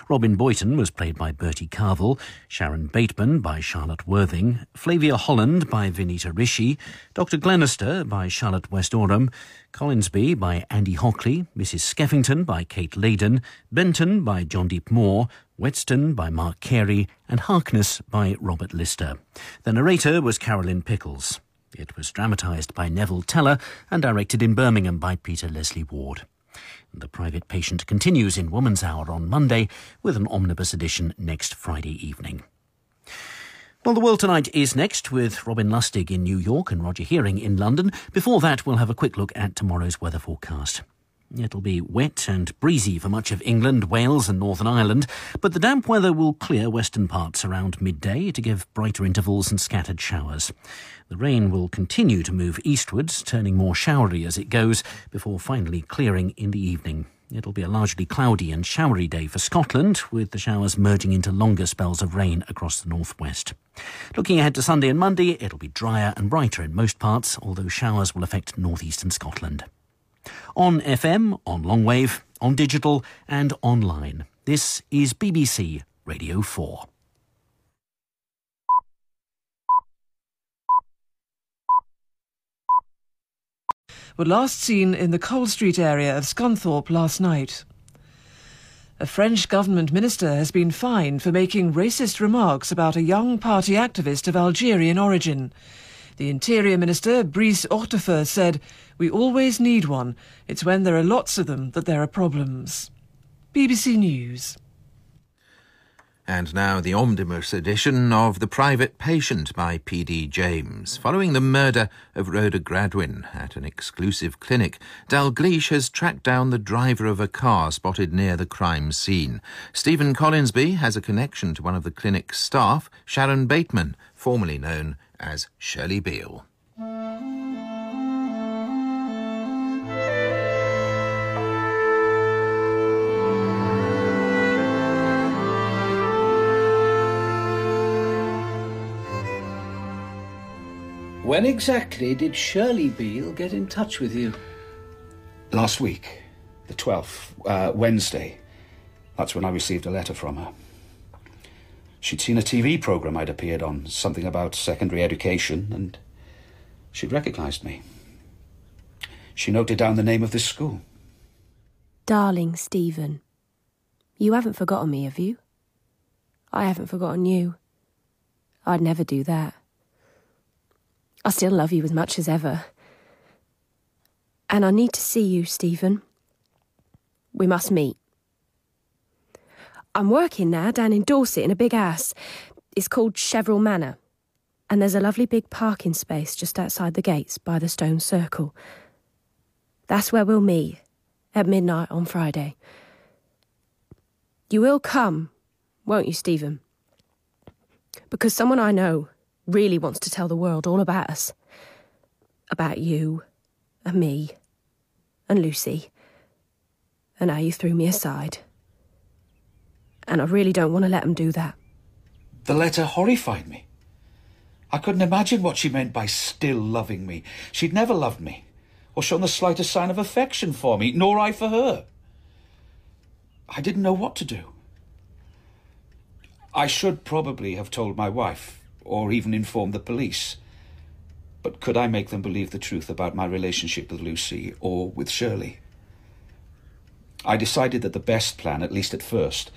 Robin Boyton was played by Bertie Carvel, Sharon Bateman by Charlotte Worthing, Flavia Holland by Vinita Rishi, Dr. Glenister by Charlotte West Oram, Collinsby by Andy Hockley, Mrs. Skeffington by Kate Layden, Benton by John Deep Moore, Whetstone by Mark Carey, and Harkness by Robert Lister. The narrator was Carolyn Pickles. It was dramatised by Neville Teller and directed in Birmingham by Peter Leslie Ward. The Private Patient continues in Woman's Hour on Monday with an omnibus edition next Friday evening. Well, the world tonight is next with Robin Lustig in New York and Roger Hearing in London. Before that, we'll have a quick look at tomorrow's weather forecast. It'll be wet and breezy for much of England, Wales, and Northern Ireland, but the damp weather will clear western parts around midday to give brighter intervals and scattered showers. The rain will continue to move eastwards, turning more showery as it goes, before finally clearing in the evening. It'll be a largely cloudy and showery day for Scotland, with the showers merging into longer spells of rain across the northwest. Looking ahead to Sunday and Monday, it'll be drier and brighter in most parts, although showers will affect northeastern Scotland. On FM, on longwave, on digital, and online. This is BBC Radio 4. Were last seen in the Cole Street area of Scunthorpe last night. A French government minister has been fined for making racist remarks about a young party activist of Algerian origin. The Interior Minister, Brice Hortefeux, said, We always need one. It's when there are lots of them that there are problems. BBC News. And now the omnibus edition of The Private Patient by P.D. James. Following the murder of Rhoda Gradwin at an exclusive clinic, Dalgliesh has tracked down the driver of a car spotted near the crime scene. Stephen Collinsby has a connection to one of the clinic's staff, Sharon Bateman, formerly known as Shirley Beale. When exactly did Shirley Beale get in touch with you? Last week, the 12th, uh, Wednesday. That's when I received a letter from her. She'd seen a TV program I'd appeared on, something about secondary education, and she'd recognized me. She noted down the name of this school. Darling Stephen, you haven't forgotten me, have you? I haven't forgotten you. I'd never do that. I still love you as much as ever. And I need to see you, Stephen. We must meet. I'm working now down in Dorset in a big house. It's called Cheverell Manor. And there's a lovely big parking space just outside the gates by the stone circle. That's where we'll meet. at midnight on Friday. You will come, won't you, Stephen? Because someone I know really wants to tell the world all about us. About you, and me, and Lucy, and how you threw me aside. And I really don't want to let them do that. The letter horrified me. I couldn't imagine what she meant by still loving me. She'd never loved me, or shown the slightest sign of affection for me, nor I for her. I didn't know what to do. I should probably have told my wife, or even inform the police. But could I make them believe the truth about my relationship with Lucy or with Shirley? I decided that the best plan, at least at first,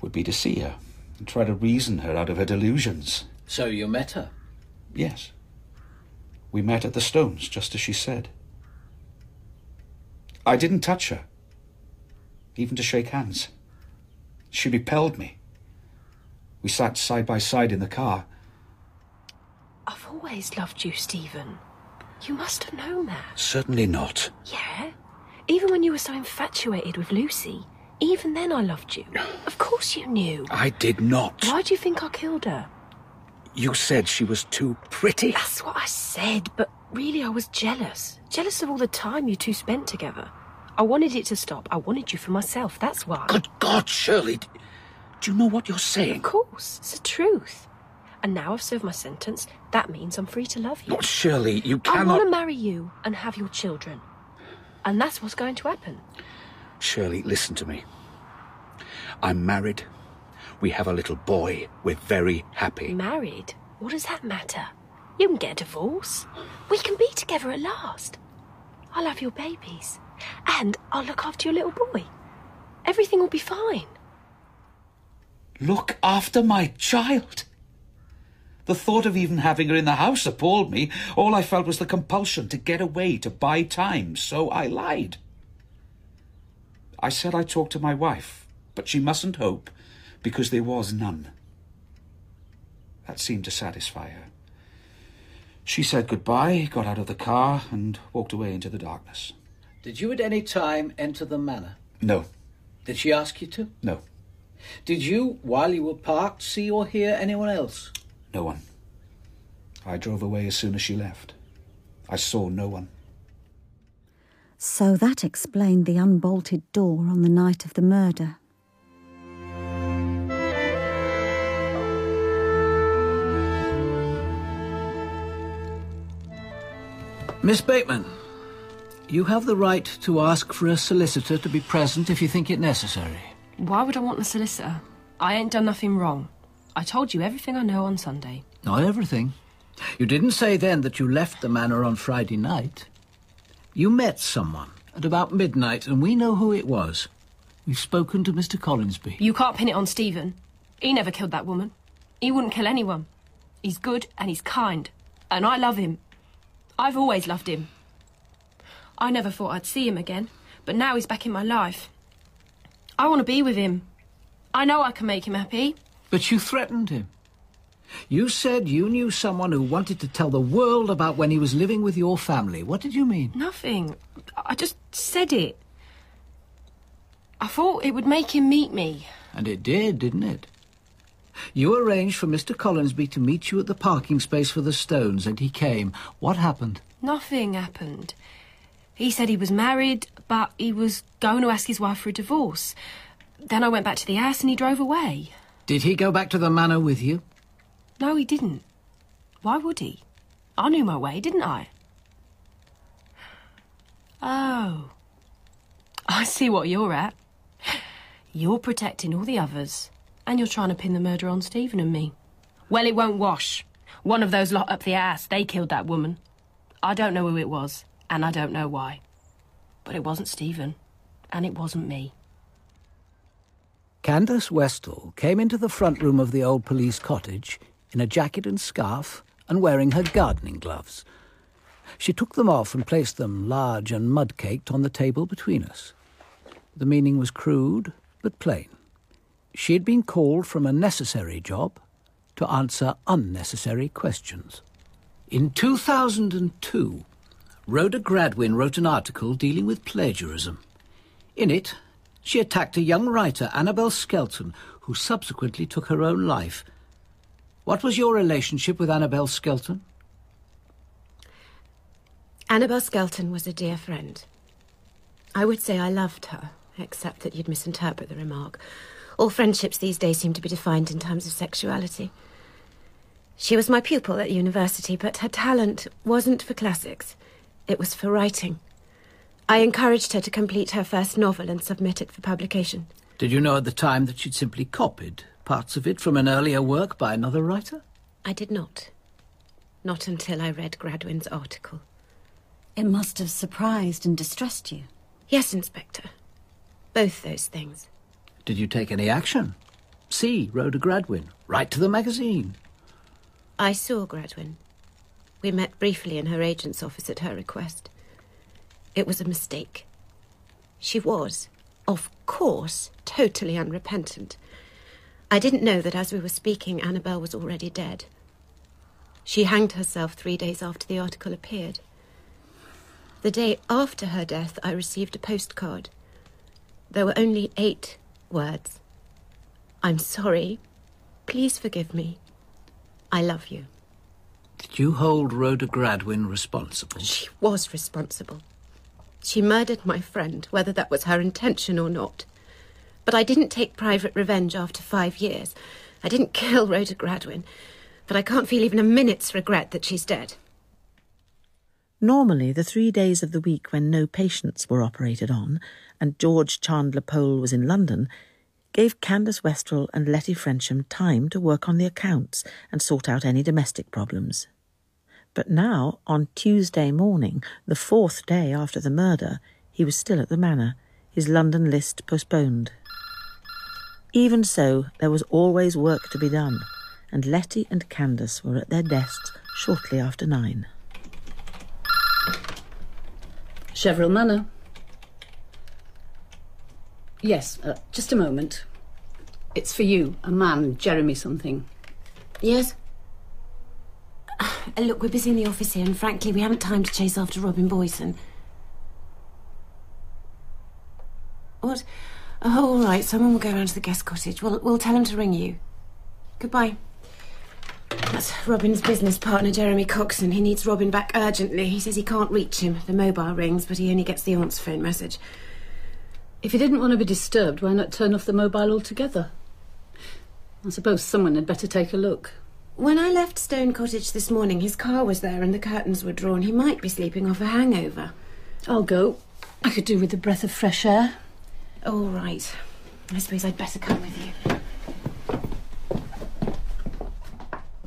would be to see her and try to reason her out of her delusions. So you met her? Yes. We met at the Stones, just as she said. I didn't touch her, even to shake hands. She repelled me. We sat side by side in the car. Always loved you, Stephen. You must have known that. Certainly not. Yeah? Even when you were so infatuated with Lucy, even then I loved you. Of course you knew. I did not. Why do you think I killed her? You said she was too pretty. That's what I said, but really I was jealous. Jealous of all the time you two spent together. I wanted it to stop. I wanted you for myself, that's why. Good God, Shirley. Do you know what you're saying? Of course, it's the truth. And now I've served my sentence, that means I'm free to love you. Not Shirley, you cannot. I want to marry you and have your children. And that's what's going to happen. Shirley, listen to me. I'm married. We have a little boy. We're very happy. Married? What does that matter? You can get a divorce. We can be together at last. I'll have your babies. And I'll look after your little boy. Everything will be fine. Look after my child. The thought of even having her in the house appalled me. All I felt was the compulsion to get away, to buy time, so I lied. I said I'd talk to my wife, but she mustn't hope, because there was none. That seemed to satisfy her. She said goodbye, got out of the car, and walked away into the darkness. Did you at any time enter the manor? No, Did she ask you to? no, Did you, while you were parked, see or hear anyone else? No one. I drove away as soon as she left. I saw no one. So that explained the unbolted door on the night of the murder. Miss Bateman, you have the right to ask for a solicitor to be present if you think it necessary. Why would I want a solicitor? I ain't done nothing wrong. I told you everything I know on Sunday. Not everything. You didn't say then that you left the manor on Friday night. You met someone at about midnight, and we know who it was. We've spoken to Mr. Collinsby. You can't pin it on Stephen. He never killed that woman. He wouldn't kill anyone. He's good and he's kind. And I love him. I've always loved him. I never thought I'd see him again, but now he's back in my life. I want to be with him. I know I can make him happy. But you threatened him. You said you knew someone who wanted to tell the world about when he was living with your family. What did you mean? Nothing. I just said it. I thought it would make him meet me. And it did, didn't it? You arranged for Mr. Collinsby to meet you at the parking space for the Stones, and he came. What happened? Nothing happened. He said he was married, but he was going to ask his wife for a divorce. Then I went back to the house and he drove away. Did he go back to the manor with you? No, he didn't. Why would he? I knew my way, didn't I? Oh. I see what you're at. You're protecting all the others, and you're trying to pin the murder on Stephen and me. Well, it won't wash. One of those lot up the ass, they killed that woman. I don't know who it was, and I don't know why. But it wasn't Stephen, and it wasn't me. Candace Westhall came into the front room of the old police cottage in a jacket and scarf and wearing her gardening gloves. She took them off and placed them, large and mud caked, on the table between us. The meaning was crude but plain. She had been called from a necessary job to answer unnecessary questions. In 2002, Rhoda Gradwin wrote an article dealing with plagiarism. In it, she attacked a young writer, Annabel Skelton, who subsequently took her own life. What was your relationship with Annabel Skelton? Annabel Skelton was a dear friend. I would say I loved her, except that you'd misinterpret the remark. All friendships these days seem to be defined in terms of sexuality. She was my pupil at university, but her talent wasn't for classics. It was for writing. I encouraged her to complete her first novel and submit it for publication. Did you know at the time that she'd simply copied parts of it from an earlier work by another writer? I did not. Not until I read Gradwin's article. It must have surprised and distressed you. Yes, Inspector. Both those things. Did you take any action? See Rhoda Gradwin. Write to the magazine. I saw Gradwin. We met briefly in her agent's office at her request. It was a mistake. She was, of course, totally unrepentant. I didn't know that as we were speaking, Annabel was already dead. She hanged herself three days after the article appeared. The day after her death, I received a postcard. There were only eight words. I'm sorry. Please forgive me. I love you. Did you hold Rhoda Gradwin responsible? She was responsible. She murdered my friend, whether that was her intention or not. But I didn't take private revenge after five years. I didn't kill Rhoda Gradwin. But I can't feel even a minute's regret that she's dead. Normally, the three days of the week when no patients were operated on, and George Chandler Powell was in London, gave Candace Westhall and Letty Frensham time to work on the accounts and sort out any domestic problems. But now, on Tuesday morning, the fourth day after the murder, he was still at the Manor, his London list postponed. Even so, there was always work to be done, and Letty and Candace were at their desks shortly after nine. Cheverell Manor. Yes, uh, just a moment. It's for you, a man, Jeremy something. Yes? Look, we're busy in the office here, and frankly, we haven't time to chase after Robin Boyton. What? Oh, all right. Someone will go round to the guest cottage. We'll, we'll tell him to ring you. Goodbye. That's Robin's business partner, Jeremy Coxon. He needs Robin back urgently. He says he can't reach him. The mobile rings, but he only gets the aunt's phone message. If he didn't want to be disturbed, why not turn off the mobile altogether? I suppose someone had better take a look. When I left Stone Cottage this morning, his car was there and the curtains were drawn. He might be sleeping off a hangover. I'll go. I could do with a breath of fresh air. All right. I suppose I'd better come with you.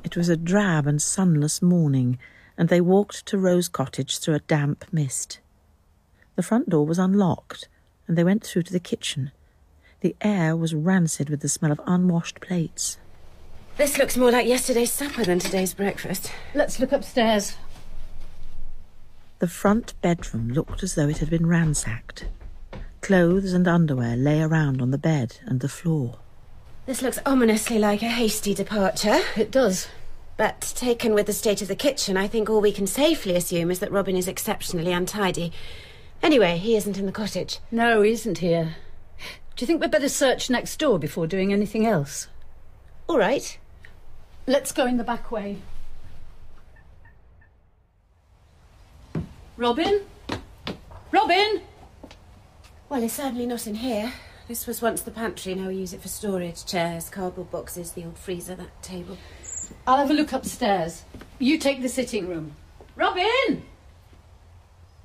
It was a drab and sunless morning, and they walked to Rose Cottage through a damp mist. The front door was unlocked, and they went through to the kitchen. The air was rancid with the smell of unwashed plates. This looks more like yesterday's supper than today's breakfast. Let's look upstairs. The front bedroom looked as though it had been ransacked. Clothes and underwear lay around on the bed and the floor. This looks ominously like a hasty departure. It does. But taken with the state of the kitchen, I think all we can safely assume is that Robin is exceptionally untidy. Anyway, he isn't in the cottage. No, he isn't here. Do you think we'd better search next door before doing anything else? All right. Let's go in the back way. Robin? Robin? Well, he's certainly not in here. This was once the pantry, now we use it for storage. Chairs, cardboard boxes, the old freezer, that table. I'll have a look upstairs. You take the sitting room. Robin!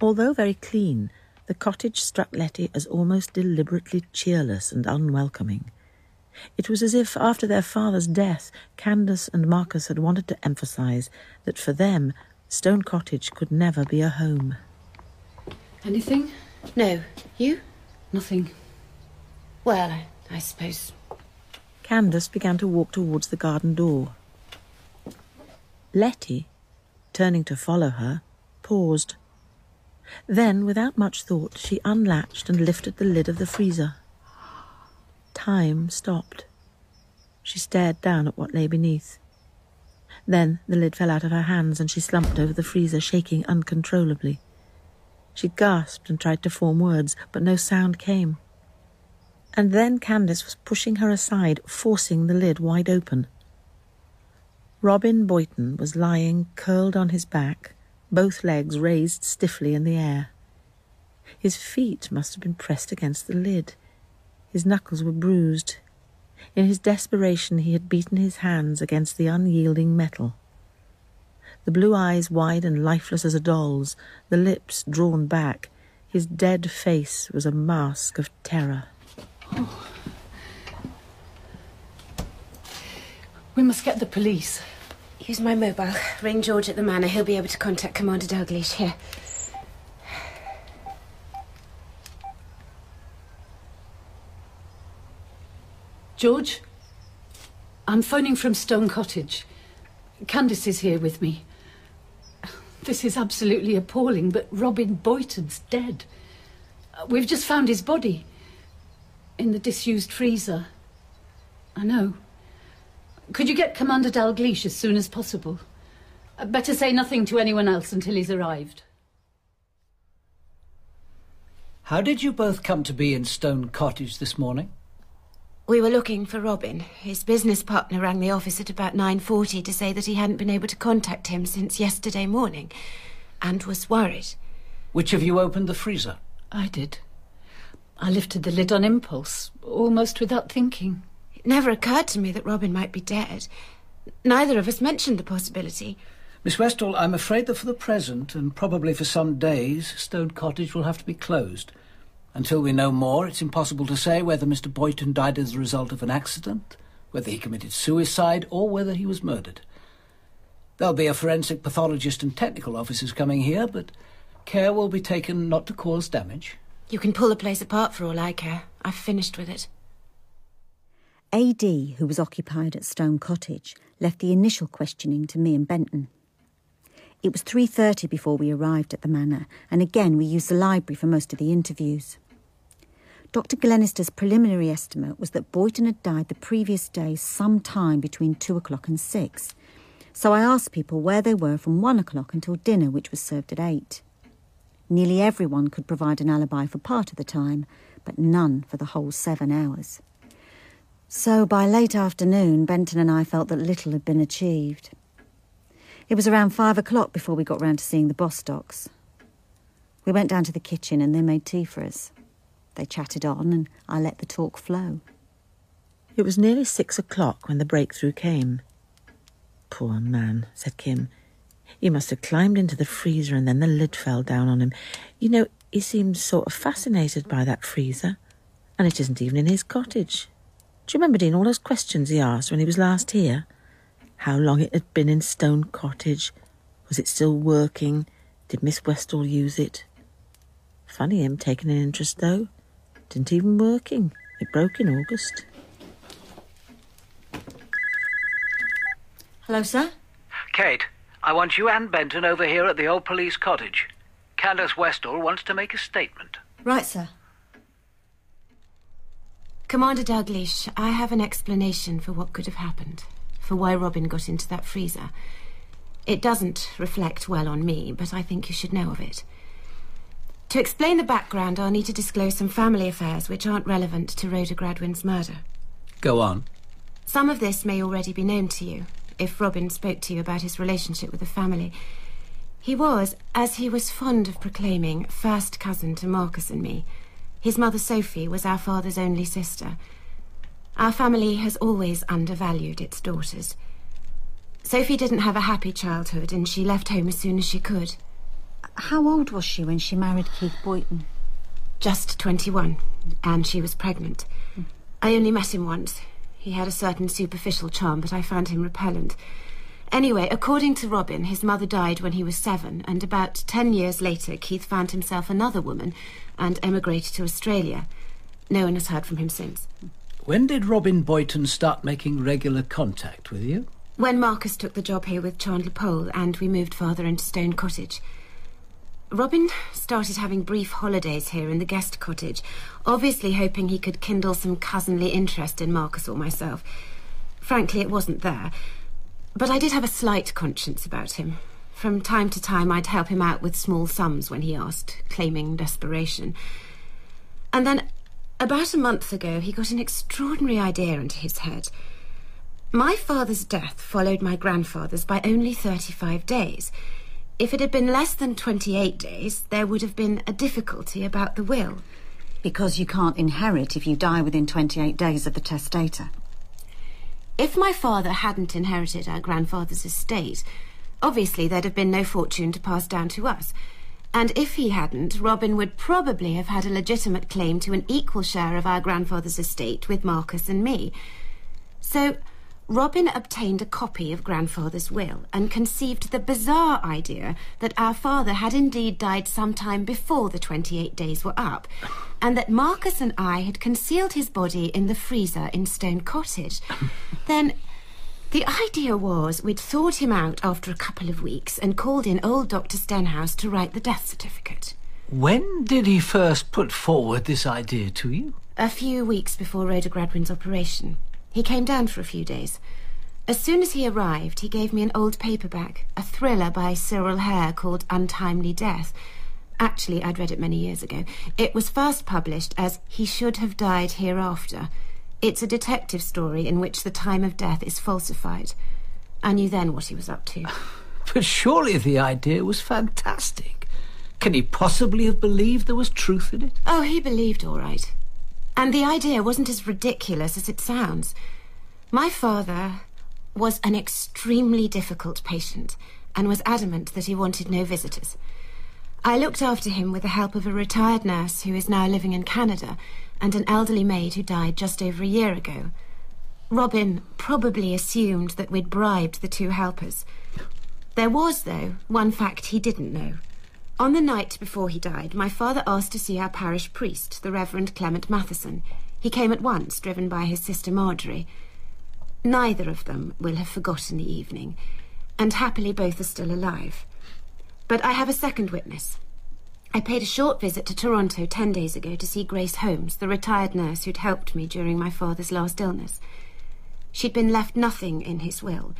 Although very clean, the cottage struck Letty as almost deliberately cheerless and unwelcoming. It was as if, after their father's death, Candace and Marcus had wanted to emphasize that for them, Stone Cottage could never be a home. Anything? No. You? Nothing. Well, I, I suppose. Candace began to walk towards the garden door. Letty, turning to follow her, paused. Then, without much thought, she unlatched and lifted the lid of the freezer. Time stopped. She stared down at what lay beneath. Then the lid fell out of her hands and she slumped over the freezer, shaking uncontrollably. She gasped and tried to form words, but no sound came. And then Candace was pushing her aside, forcing the lid wide open. Robin Boyton was lying curled on his back, both legs raised stiffly in the air. His feet must have been pressed against the lid. His knuckles were bruised. In his desperation, he had beaten his hands against the unyielding metal. The blue eyes wide and lifeless as a doll's, the lips drawn back, his dead face was a mask of terror. Oh. We must get the police. Use my mobile. Ring George at the manor. He'll be able to contact Commander Dalgliesh here. George, I'm phoning from Stone Cottage. Candace is here with me. This is absolutely appalling, but Robin Boyton's dead. We've just found his body in the disused freezer. I know. Could you get Commander Dalgliesh as soon as possible? Uh, better say nothing to anyone else until he's arrived. How did you both come to be in Stone Cottage this morning? We were looking for Robin. His business partner rang the office at about 9.40 to say that he hadn't been able to contact him since yesterday morning and was worried. Which of you opened the freezer? I did. I lifted the lid on impulse, almost without thinking. It never occurred to me that Robin might be dead. Neither of us mentioned the possibility. Miss Westhall, I'm afraid that for the present, and probably for some days, Stone Cottage will have to be closed. Until we know more, it's impossible to say whether Mr. Boyton died as a result of an accident, whether he committed suicide, or whether he was murdered. There'll be a forensic pathologist and technical officers coming here, but care will be taken not to cause damage. You can pull the place apart for all I care. I've finished with it. AD, who was occupied at Stone Cottage, left the initial questioning to me and Benton. It was 3:30 before we arrived at the manor, and again we used the library for most of the interviews. Dr. Glenister's preliminary estimate was that Boyton had died the previous day some time between two o'clock and six. So I asked people where they were from one o'clock until dinner, which was served at eight. Nearly everyone could provide an alibi for part of the time, but none for the whole seven hours. So by late afternoon, Benton and I felt that little had been achieved. It was around five o'clock before we got round to seeing the Bostocks. We went down to the kitchen and they made tea for us. They chatted on, and I let the talk flow. It was nearly six o'clock when the breakthrough came. Poor man, said Kim. He must have climbed into the freezer and then the lid fell down on him. You know, he seemed sort of fascinated by that freezer. And it isn't even in his cottage. Do you remember, Dean, all those questions he asked when he was last here? How long it had been in Stone Cottage? Was it still working? Did Miss Westhall use it? Funny him taking an interest, though. Didn't even working. It broke in August. Hello, sir? Kate, I want you and Benton over here at the old police cottage. Candace Westhall wants to make a statement. Right, sir. Commander Dalgleish, I have an explanation for what could have happened, for why Robin got into that freezer. It doesn't reflect well on me, but I think you should know of it. To explain the background, I'll need to disclose some family affairs which aren't relevant to Rhoda Gradwin's murder. Go on. Some of this may already be known to you, if Robin spoke to you about his relationship with the family. He was, as he was fond of proclaiming, first cousin to Marcus and me. His mother, Sophie, was our father's only sister. Our family has always undervalued its daughters. Sophie didn't have a happy childhood, and she left home as soon as she could. How old was she when she married Keith Boyton? Just 21, and she was pregnant. I only met him once. He had a certain superficial charm, but I found him repellent. Anyway, according to Robin, his mother died when he was seven, and about ten years later, Keith found himself another woman and emigrated to Australia. No one has heard from him since. When did Robin Boyton start making regular contact with you? When Marcus took the job here with Chandler Powell, and we moved farther into Stone Cottage. Robin started having brief holidays here in the guest cottage, obviously hoping he could kindle some cousinly interest in Marcus or myself. Frankly, it wasn't there. But I did have a slight conscience about him. From time to time, I'd help him out with small sums when he asked, claiming desperation. And then, about a month ago, he got an extraordinary idea into his head. My father's death followed my grandfather's by only 35 days. If it had been less than 28 days, there would have been a difficulty about the will. Because you can't inherit if you die within 28 days of the testator. If my father hadn't inherited our grandfather's estate, obviously there'd have been no fortune to pass down to us. And if he hadn't, Robin would probably have had a legitimate claim to an equal share of our grandfather's estate with Marcus and me. So, Robin obtained a copy of Grandfather's will and conceived the bizarre idea that our father had indeed died some time before the 28 days were up, and that Marcus and I had concealed his body in the freezer in Stone Cottage. then, the idea was we'd thawed him out after a couple of weeks and called in old Dr. Stenhouse to write the death certificate. When did he first put forward this idea to you? A few weeks before Rhoda Gradwin's operation. He came down for a few days. As soon as he arrived, he gave me an old paperback, a thriller by Cyril Hare called Untimely Death. Actually, I'd read it many years ago. It was first published as He Should Have Died Hereafter. It's a detective story in which the time of death is falsified. I knew then what he was up to. But surely the idea was fantastic. Can he possibly have believed there was truth in it? Oh, he believed all right. And the idea wasn't as ridiculous as it sounds. My father was an extremely difficult patient and was adamant that he wanted no visitors. I looked after him with the help of a retired nurse who is now living in Canada and an elderly maid who died just over a year ago. Robin probably assumed that we'd bribed the two helpers. There was, though, one fact he didn't know. On the night before he died, my father asked to see our parish priest, the Reverend Clement Matheson. He came at once, driven by his sister Marjorie. Neither of them will have forgotten the evening, and happily both are still alive. But I have a second witness. I paid a short visit to Toronto ten days ago to see Grace Holmes, the retired nurse who'd helped me during my father's last illness. She'd been left nothing in his will,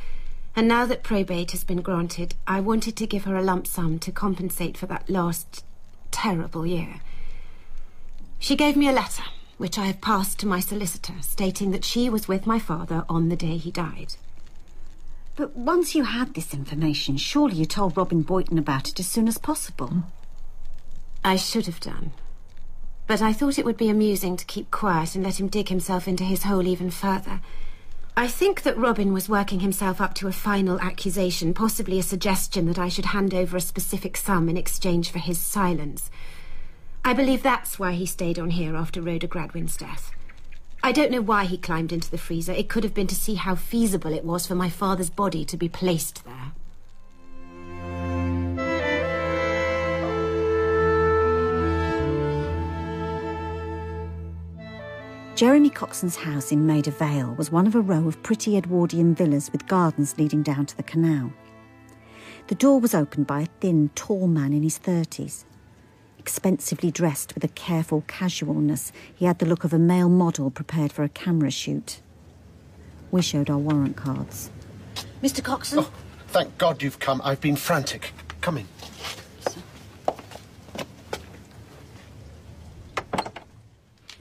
and now that probate has been granted, I wanted to give her a lump sum to compensate for that last terrible year. She gave me a letter, which I have passed to my solicitor, stating that she was with my father on the day he died. But once you had this information, surely you told Robin Boyton about it as soon as possible. I should have done. But I thought it would be amusing to keep quiet and let him dig himself into his hole even further. I think that Robin was working himself up to a final accusation, possibly a suggestion that I should hand over a specific sum in exchange for his silence. I believe that's why he stayed on here after Rhoda Gradwin's death. I don't know why he climbed into the freezer. It could have been to see how feasible it was for my father's body to be placed there. Jeremy Coxon's house in Maida Vale was one of a row of pretty Edwardian villas with gardens leading down to the canal. The door was opened by a thin, tall man in his thirties. Expensively dressed with a careful casualness, he had the look of a male model prepared for a camera shoot. We showed our warrant cards. Mr. Coxon? Oh, Thank God you've come. I've been frantic. Come in.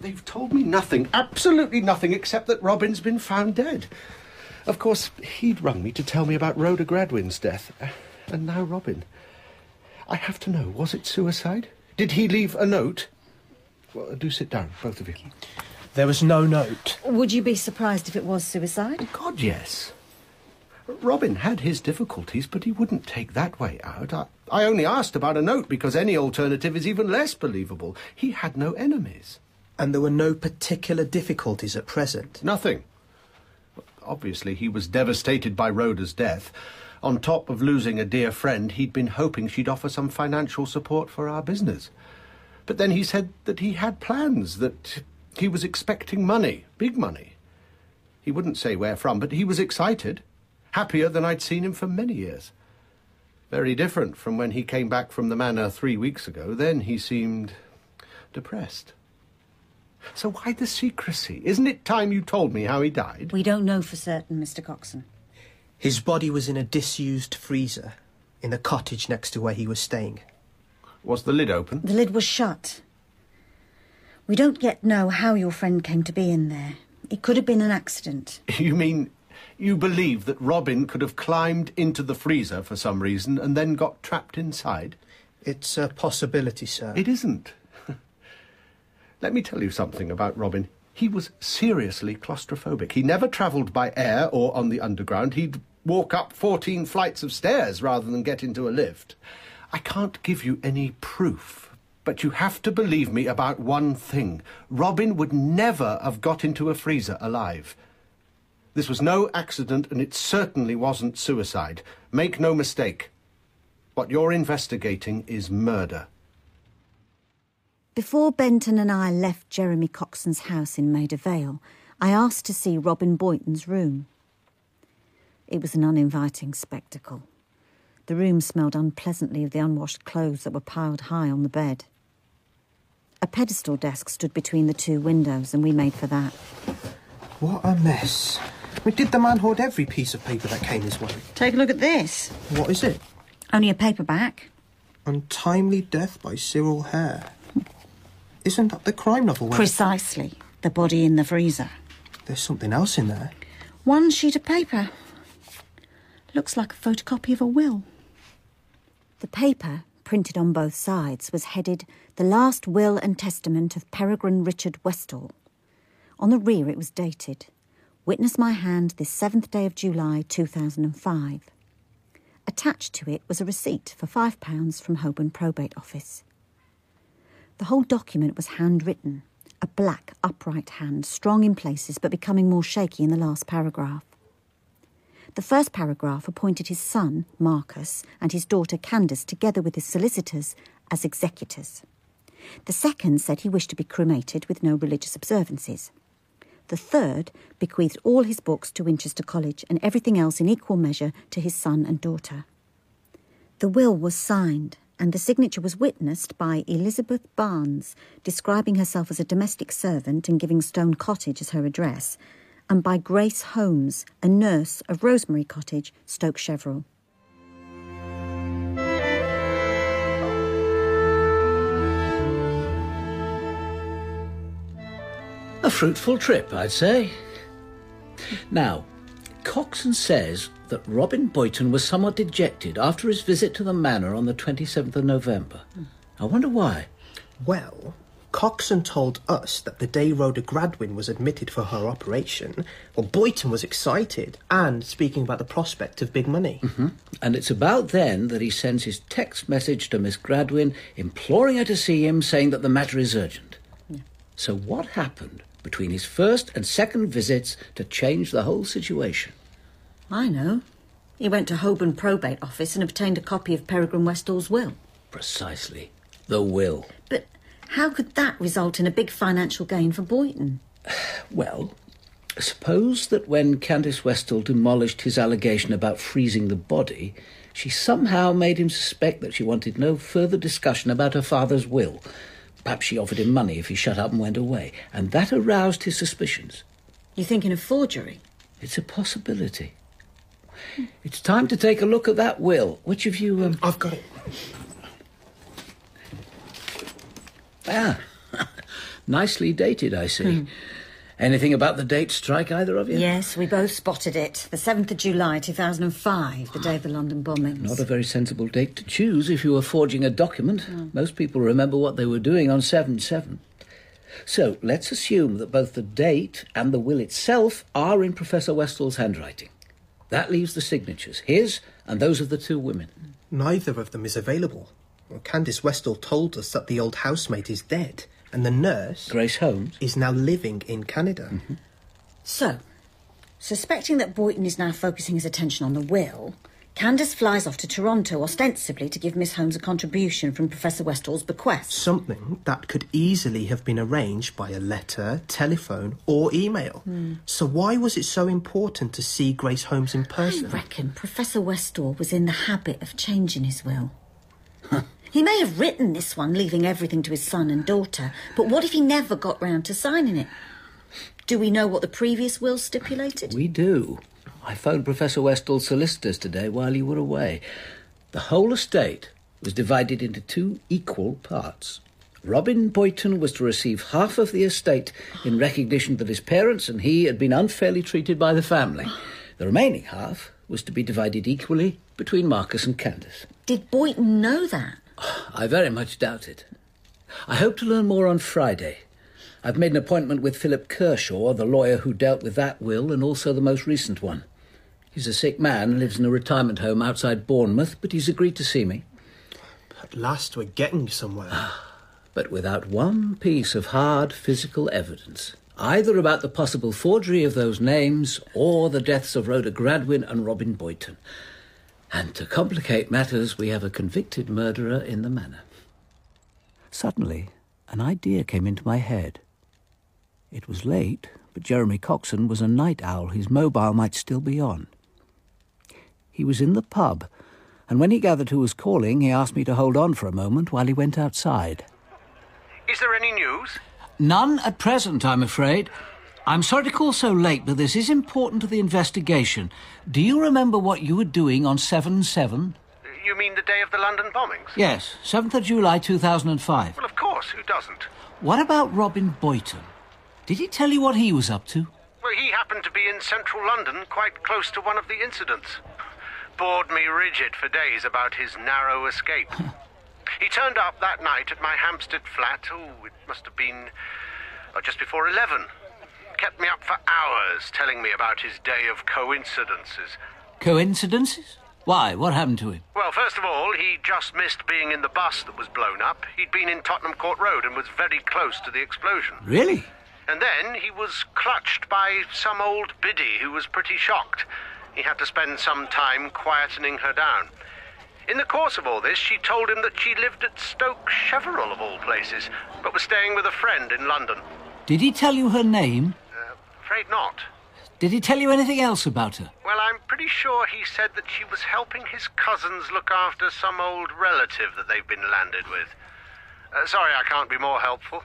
They've told me nothing, absolutely nothing, except that Robin's been found dead. Of course, he'd rung me to tell me about Rhoda Gradwin's death. Uh, and now Robin. I have to know, was it suicide? Did he leave a note? Well, do sit down, both of you. There was no note. Would you be surprised if it was suicide? God, yes. Robin had his difficulties, but he wouldn't take that way out. I, I only asked about a note because any alternative is even less believable. He had no enemies. And there were no particular difficulties at present. Nothing. Obviously, he was devastated by Rhoda's death. On top of losing a dear friend, he'd been hoping she'd offer some financial support for our business. But then he said that he had plans, that he was expecting money, big money. He wouldn't say where from, but he was excited, happier than I'd seen him for many years. Very different from when he came back from the manor three weeks ago. Then he seemed depressed. So why the secrecy? Isn't it time you told me how he died? We don't know for certain, Mr. Coxon. His body was in a disused freezer. in the cottage next to where he was staying. Was the lid open? The lid was shut. We don't yet know how your friend came to be in there. It could have been an accident. You mean you believe that Robin could have climbed into the freezer for some reason and then got trapped inside? It's a possibility, sir. It isn't. Let me tell you something about Robin. He was seriously claustrophobic. He never travelled by air or on the underground. He'd walk up 14 flights of stairs rather than get into a lift. I can't give you any proof, but you have to believe me about one thing. Robin would never have got into a freezer alive. This was no accident, and it certainly wasn't suicide. Make no mistake. What you're investigating is murder. Before Benton and I left Jeremy Coxon's house in Maida Vale, I asked to see Robin Boyton's room. It was an uninviting spectacle. The room smelled unpleasantly of the unwashed clothes that were piled high on the bed. A pedestal desk stood between the two windows, and we made for that. What a mess. I mean, did the man hoard every piece of paper that came his way? Take a look at this. What is it? Only a paperback. Untimely Death by Cyril Hare. Isn't that the crime novel? where- Precisely. The body in the freezer. There's something else in there. One sheet of paper. Looks like a photocopy of a will. The paper, printed on both sides, was headed The Last Will and Testament of Peregrine Richard Westhall. On the rear it was dated Witness my hand this 7th day of July 2005. Attached to it was a receipt for £5 from Holborn Probate Office. The whole document was handwritten, a black, upright hand, strong in places but becoming more shaky in the last paragraph. The first paragraph appointed his son, Marcus, and his daughter, Candace, together with his solicitors, as executors. The second said he wished to be cremated with no religious observances. The third bequeathed all his books to Winchester College and everything else in equal measure to his son and daughter. The will was signed, and the signature was witnessed by Elizabeth Barnes, describing herself as a domestic servant and giving Stone Cottage as her address, and by Grace Holmes, a nurse of Rosemary Cottage, Stoke Cheverell. A fruitful trip, I'd say. Now, Coxon says that Robin Boyton was somewhat dejected after his visit to the manor on the 27th of November. I wonder why. Well, Coxon told us that the day Rhoda Gradwin was admitted for her operation, well, Boyton was excited and speaking about the prospect of big money. hmm And it's about then that he sends his text message to Miss Gradwin imploring her to see him, saying that the matter is urgent. So, what happened between his first and second visits to change the whole situation? I know. He went to Holborn Probate Office and obtained a copy of Peregrine Westhall's will. Precisely. The will. But how could that result in a big financial gain for Boyton? Well, suppose that when Candace Westhall demolished his allegation about freezing the body, she somehow made him suspect that she wanted no further discussion about her father's will. Perhaps she offered him money if he shut up and went away, and that aroused his suspicions. You're thinking of forgery? It's a possibility. It's time to take a look at that will. Which of you? Um... I've got it. Ah, nicely dated, I see. Anything about the date strike either of you? Yes, we both spotted it. The 7th of July 2005, the day of the London bombings. Not a very sensible date to choose if you were forging a document. Most people remember what they were doing on 7 7. So let's assume that both the date and the will itself are in Professor Westhall's handwriting. That leaves the signatures, his and those of the two women. Neither of them is available. Well, Candace Westhall told us that the old housemaid is dead, and the nurse, Grace Holmes, is now living in Canada. So, suspecting that Boyton is now focusing his attention on the will, Candace flies off to Toronto ostensibly to give Miss Holmes a contribution from Professor Westhall's bequest. Something that could easily have been arranged by a letter, telephone, or email. Hmm. So why was it so important to see Grace Holmes in person? I reckon Professor Westall was in the habit of changing his will. He may have written this one, leaving everything to his son and daughter, but what if he never got round to signing it? Do we know what the previous will stipulated? We do. I phoned Professor Westhall's solicitors today while you were away. The whole estate was divided into two equal parts. Robin Boyton was to receive half of the estate in recognition that his parents and he had been unfairly treated by the family. The remaining half was to be divided equally between Marcus and Candace. Did Boyton know that? I very much doubt it. I hope to learn more on Friday. I've made an appointment with Philip Kershaw, the lawyer who dealt with that will and also the most recent one. He's a sick man, lives in a retirement home outside Bournemouth, but he's agreed to see me. At last we're getting somewhere. Ah, but without one piece of hard physical evidence, either about the possible forgery of those names or the deaths of Rhoda Gradwin and Robin Boyton. And to complicate matters, we have a convicted murderer in the manor. Suddenly, an idea came into my head. It was late, but Jeremy Coxon was a night owl whose mobile might still be on. He was in the pub, and when he gathered who was calling, he asked me to hold on for a moment while he went outside. Is there any news? None at present, I'm afraid. I'm sorry to call so late, but this is important to the investigation. Do you remember what you were doing on 7 7? You mean the day of the London bombings? Yes, 7th of July 2005. Well, of course, who doesn't? What about Robin Boyton? Did he tell you what he was up to? Well, he happened to be in central London, quite close to one of the incidents. Bored me rigid for days about his narrow escape. he turned up that night at my Hampstead flat. Oh, it must have been oh, just before 11. Kept me up for hours telling me about his day of coincidences. Coincidences? Why? What happened to him? Well, first of all, he just missed being in the bus that was blown up. He'd been in Tottenham Court Road and was very close to the explosion. Really? And then he was clutched by some old biddy who was pretty shocked. He had to spend some time quietening her down. In the course of all this, she told him that she lived at Stoke Cheverell, of all places, but was staying with a friend in London. Did he tell you her name? Afraid not. Did he tell you anything else about her? Well, I'm pretty sure he said that she was helping his cousins look after some old relative that they've been landed with. Uh, sorry, I can't be more helpful.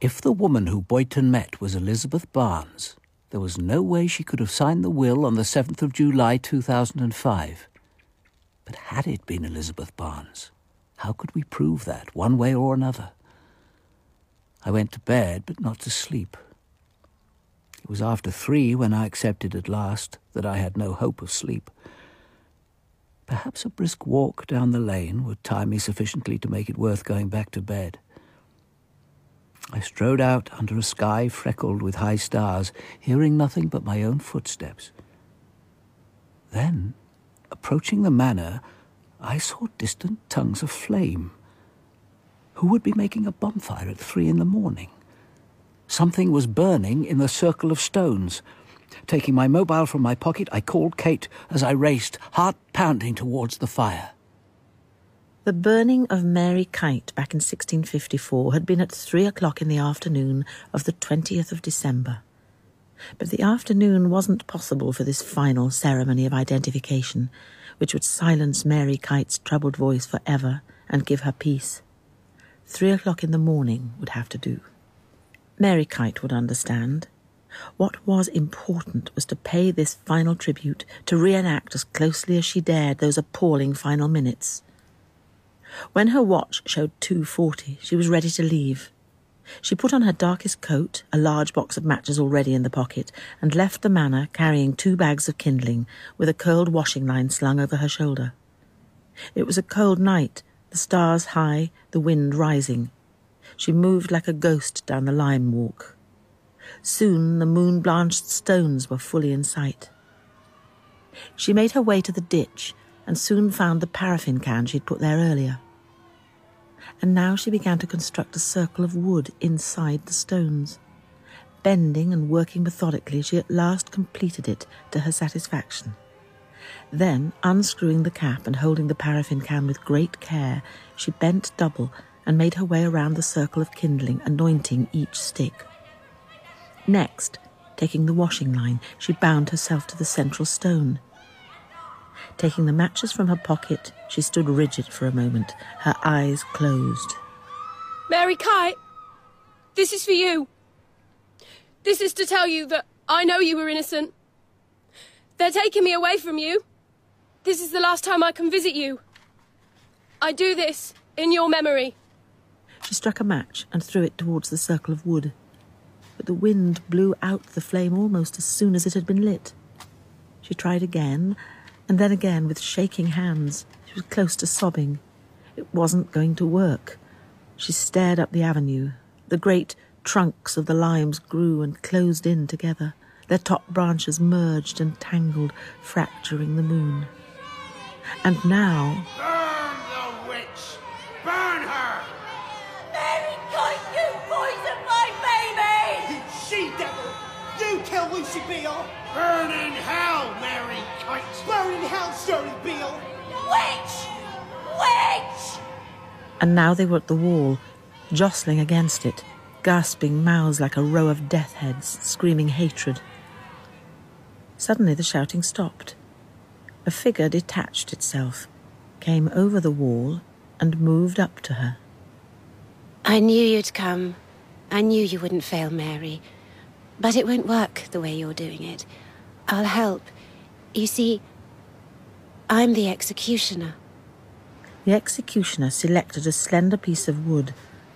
If the woman who Boyton met was Elizabeth Barnes, there was no way she could have signed the will on the 7th of July 2005. But had it been Elizabeth Barnes, how could we prove that, one way or another? I went to bed, but not to sleep. It was after three when I accepted at last that I had no hope of sleep. Perhaps a brisk walk down the lane would tire me sufficiently to make it worth going back to bed. I strode out under a sky freckled with high stars, hearing nothing but my own footsteps. Then, approaching the manor, I saw distant tongues of flame. Who would be making a bonfire at three in the morning? Something was burning in the circle of stones. Taking my mobile from my pocket, I called Kate as I raced, heart pounding towards the fire. The burning of Mary Keyte back in 1654 had been at three o'clock in the afternoon of the 20th of December. But the afternoon wasn't possible for this final ceremony of identification, which would silence Mary Keyte's troubled voice for ever and give her peace. Three o'clock in the morning would have to do. Mary Keyte would understand. What was important was to pay this final tribute, to reenact as closely as she dared those appalling final minutes. When her watch showed 2.40, she was ready to leave. She put on her darkest coat, a large box of matches already in the pocket, and left the manor carrying two bags of kindling, with a curled washing line slung over her shoulder. It was a cold night, the stars high, the wind rising. She moved like a ghost down the lime walk. Soon the moon blanched stones were fully in sight. She made her way to the ditch and soon found the paraffin can she'd put there earlier. And now she began to construct a circle of wood inside the stones. Bending and working methodically, she at last completed it to her satisfaction. Then, unscrewing the cap and holding the paraffin can with great care, she bent double and made her way around the circle of kindling, anointing each stick. Next, taking the washing line, she bound herself to the central stone. Taking the matches from her pocket, she stood rigid for a moment, her eyes closed. Mary Keyte, this is for you. This is to tell you that I know you were innocent. They're taking me away from you. This is the last time I can visit you. I do this in your memory. She struck a match and threw it towards the circle of wood. But the wind blew out the flame almost as soon as it had been lit. She tried again, and then again with shaking hands. She was close to sobbing. It wasn't going to work. She stared up the avenue. The great trunks of the limes grew and closed in together. Their top branches merged and tangled, fracturing the moon. And now kill Lucy Beale! Burn in hell, Mary Keyte! Burn in hell, Shirley Beale! Witch! Witch! And now they were at the wall, jostling against it, gasping mouths like a row of death heads, screaming hatred. Suddenly the shouting stopped. A figure detached itself, came over the wall, and moved up to her. I knew you'd come. I knew you wouldn't fail, Mary. But it won't work the way you're doing it. I'll help. You see, I'm the executioner. The executioner selected a slender piece of wood,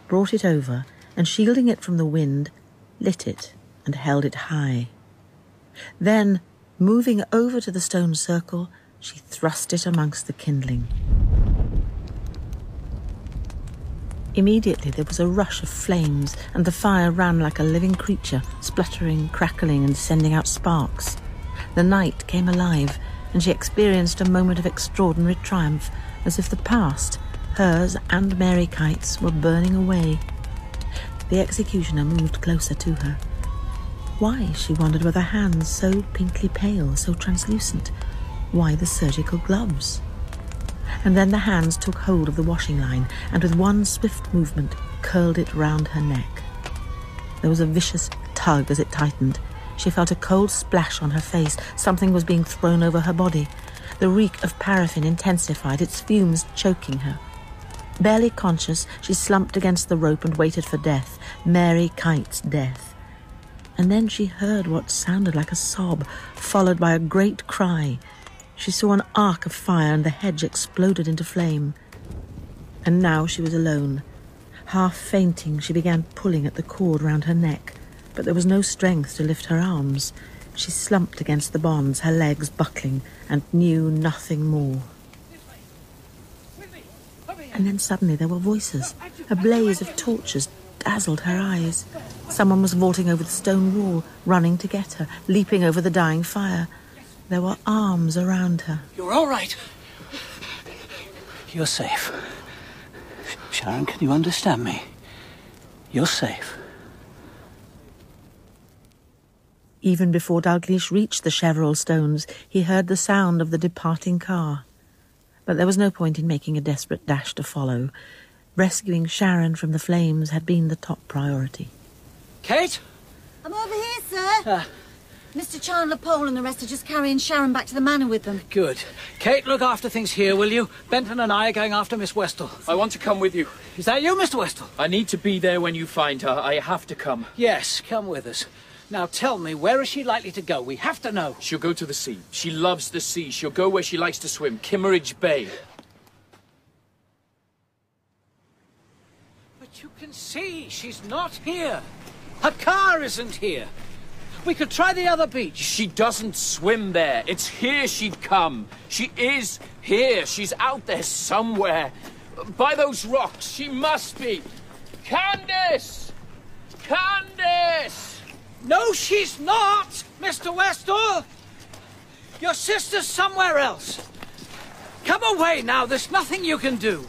brought it over, and shielding it from the wind, lit it and held it high. Then, moving over to the stone circle, she thrust it amongst the kindling. Immediately there was a rush of flames, and the fire ran like a living creature, spluttering, crackling, and sending out sparks. The night came alive, and she experienced a moment of extraordinary triumph, as if the past, hers and Mary Keyte's, were burning away. The executioner moved closer to her. Why, she wondered, were the hands so pinkly pale, so translucent? Why the surgical gloves? And then the hands took hold of the washing line and with one swift movement curled it round her neck. There was a vicious tug as it tightened. She felt a cold splash on her face. Something was being thrown over her body. The reek of paraffin intensified, its fumes choking her. Barely conscious, she slumped against the rope and waited for death, Mary Keyte's death. And then she heard what sounded like a sob, followed by a great cry. She saw an arc of fire and the hedge exploded into flame. And now she was alone. Half fainting, she began pulling at the cord round her neck, but there was no strength to lift her arms. She slumped against the bonds, her legs buckling, and knew nothing more. And then suddenly there were voices. A blaze of torches dazzled her eyes. Someone was vaulting over the stone wall, running to get her, leaping over the dying fire. There were arms around her. You're all right. You're safe. Sharon, can you understand me? You're safe. Even before Dalgliesh reached the Cheverell stones, he heard the sound of the departing car. But there was no point in making a desperate dash to follow. Rescuing Sharon from the flames had been the top priority. Kate? I'm over here, sir. Uh, Mr. Chandler Powell and the rest are just carrying Sharon back to the manor with them. Good. Kate, look after things here, will you? Benton and I are going after Miss Westhall. I want to come with you. Is that you, Mr. Westhall? I need to be there when you find her. I have to come. Yes, come with us. Now tell me, where is she likely to go? We have to know. She'll go to the sea. She loves the sea. She'll go where she likes to swim. Kimmeridge Bay. But you can see she's not here. Her car isn't here. We could try the other beach. She doesn't swim there. It's here she'd come. She is here. She's out there somewhere. By those rocks. She must be. Candace! Candace! No, she's not, Mr. Westhall. Your sister's somewhere else. Come away now. There's nothing you can do.